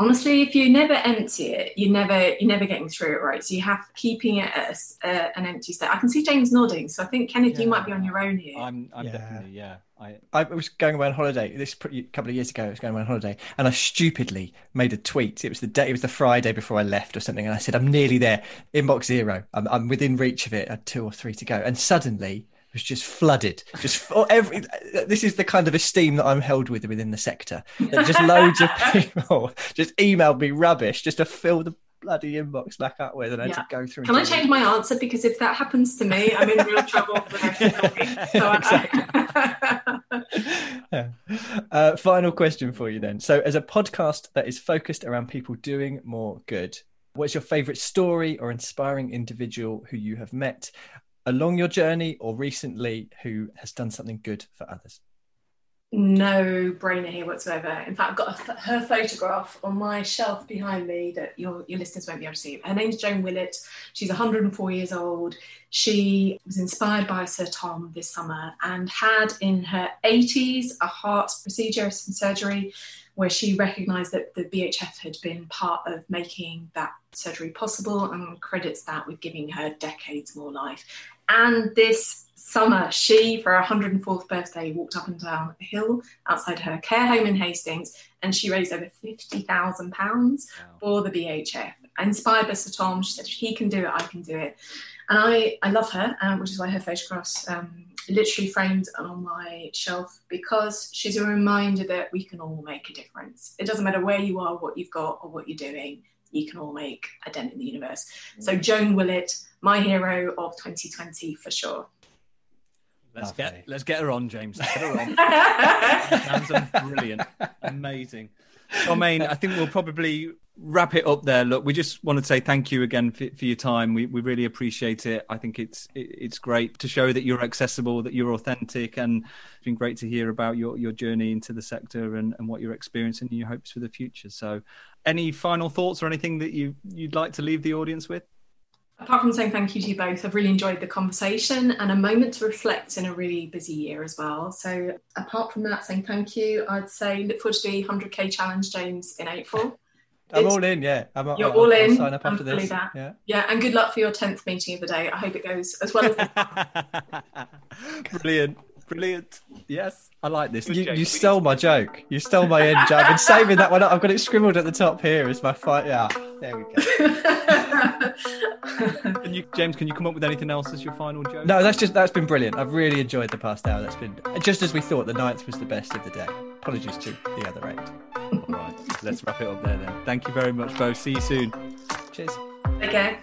honestly if you never empty it you never you're never getting through it right? So you have keeping it as a, an empty state. I can see james nodding so i think kenneth yeah. you might be on your own here. I'm, I'm yeah. definitely yeah. I, I was going away on holiday this pretty, couple of years ago i was going away on holiday and i stupidly made a tweet. It was the day it was the friday before i left or something and i said i'm nearly there. Inbox zero. I'm, I'm within reach of it. I had two or three to go. And suddenly was just flooded. Just every. This is the kind of esteem that I'm held with within the sector. That just loads of people just emailed me rubbish just to fill the bloody inbox back up with, and I yeah. had to go through. Can I change my answer because if that happens to me, I'm in real trouble for the yeah. uh, final question for you then. So, as a podcast that is focused around people doing more good, What's your favorite story or inspiring individual who you have met? Along your journey or recently who has done something good for others? No brainer here whatsoever. In fact, I've got a, her photograph on my shelf behind me that your, your listeners won't be able to see. Her name's Joan Willett. She's 104 years old. She was inspired by Sir Tom this summer and had in her 80s a heart procedure and surgery where she recognised that the BHF had been part of making that surgery possible and credits that with giving her decades more life. And this summer, she, for her 104th birthday, walked up and down a hill outside her care home in Hastings and she raised over £50,000 wow. for the BHF. Inspired by Sir Tom, she said, if he can do it, I can do it. And I, I love her, um, which is why her photographs um, literally framed on my shelf because she's a reminder that we can all make a difference. It doesn't matter where you are, what you've got, or what you're doing you can all make a dent in the universe. Mm. So Joan Willett, my hero of 2020 for sure. Let's get let's get her on, James. Let's get her on. Sounds brilliant, amazing. I mean, I think we'll probably wrap it up there. Look, we just want to say thank you again for, for your time. We, we really appreciate it. I think it's it, it's great to show that you're accessible, that you're authentic, and it's been great to hear about your, your journey into the sector and, and what you're experiencing and your hopes for the future. So, any final thoughts or anything that you you'd like to leave the audience with? Apart from saying thank you to you both, I've really enjoyed the conversation and a moment to reflect in a really busy year as well. So, apart from that, saying thank you, I'd say look forward to the 100k challenge, James, in April. I'm all in, yeah. I'm, You're I'll, all in. I'll sign up after this. That. Yeah. yeah, and good luck for your 10th meeting of the day. I hope it goes as well as. Brilliant. Brilliant. Yes, I like this. You, James, you stole my joke. You stole my end joke. I've been saving that one up. I've got it scribbled at the top here as my fight. Yeah, there we go. Can you, James, can you come up with anything else as your final joke? No, that's just that's been brilliant. I've really enjoyed the past hour. That's been just as we thought. The ninth was the best of the day. Apologies to the other eight. All right, let's wrap it up there then. Thank you very much, both. See you soon. Cheers. okay.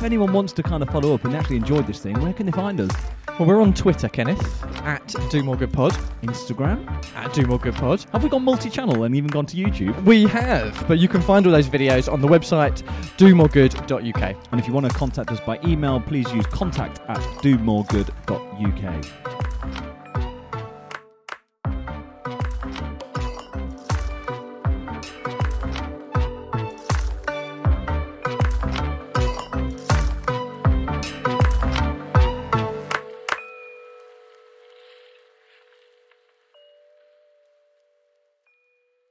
If anyone wants to kind of follow up and actually enjoyed this thing, where can they find us? Well, we're on Twitter, Kenneth, at Do More Good Pod. Instagram? At Do More Good Pod. Have we gone multi-channel and even gone to YouTube? We have, but you can find all those videos on the website domoregood.uk. And if you want to contact us by email, please use contact at domoregood.uk.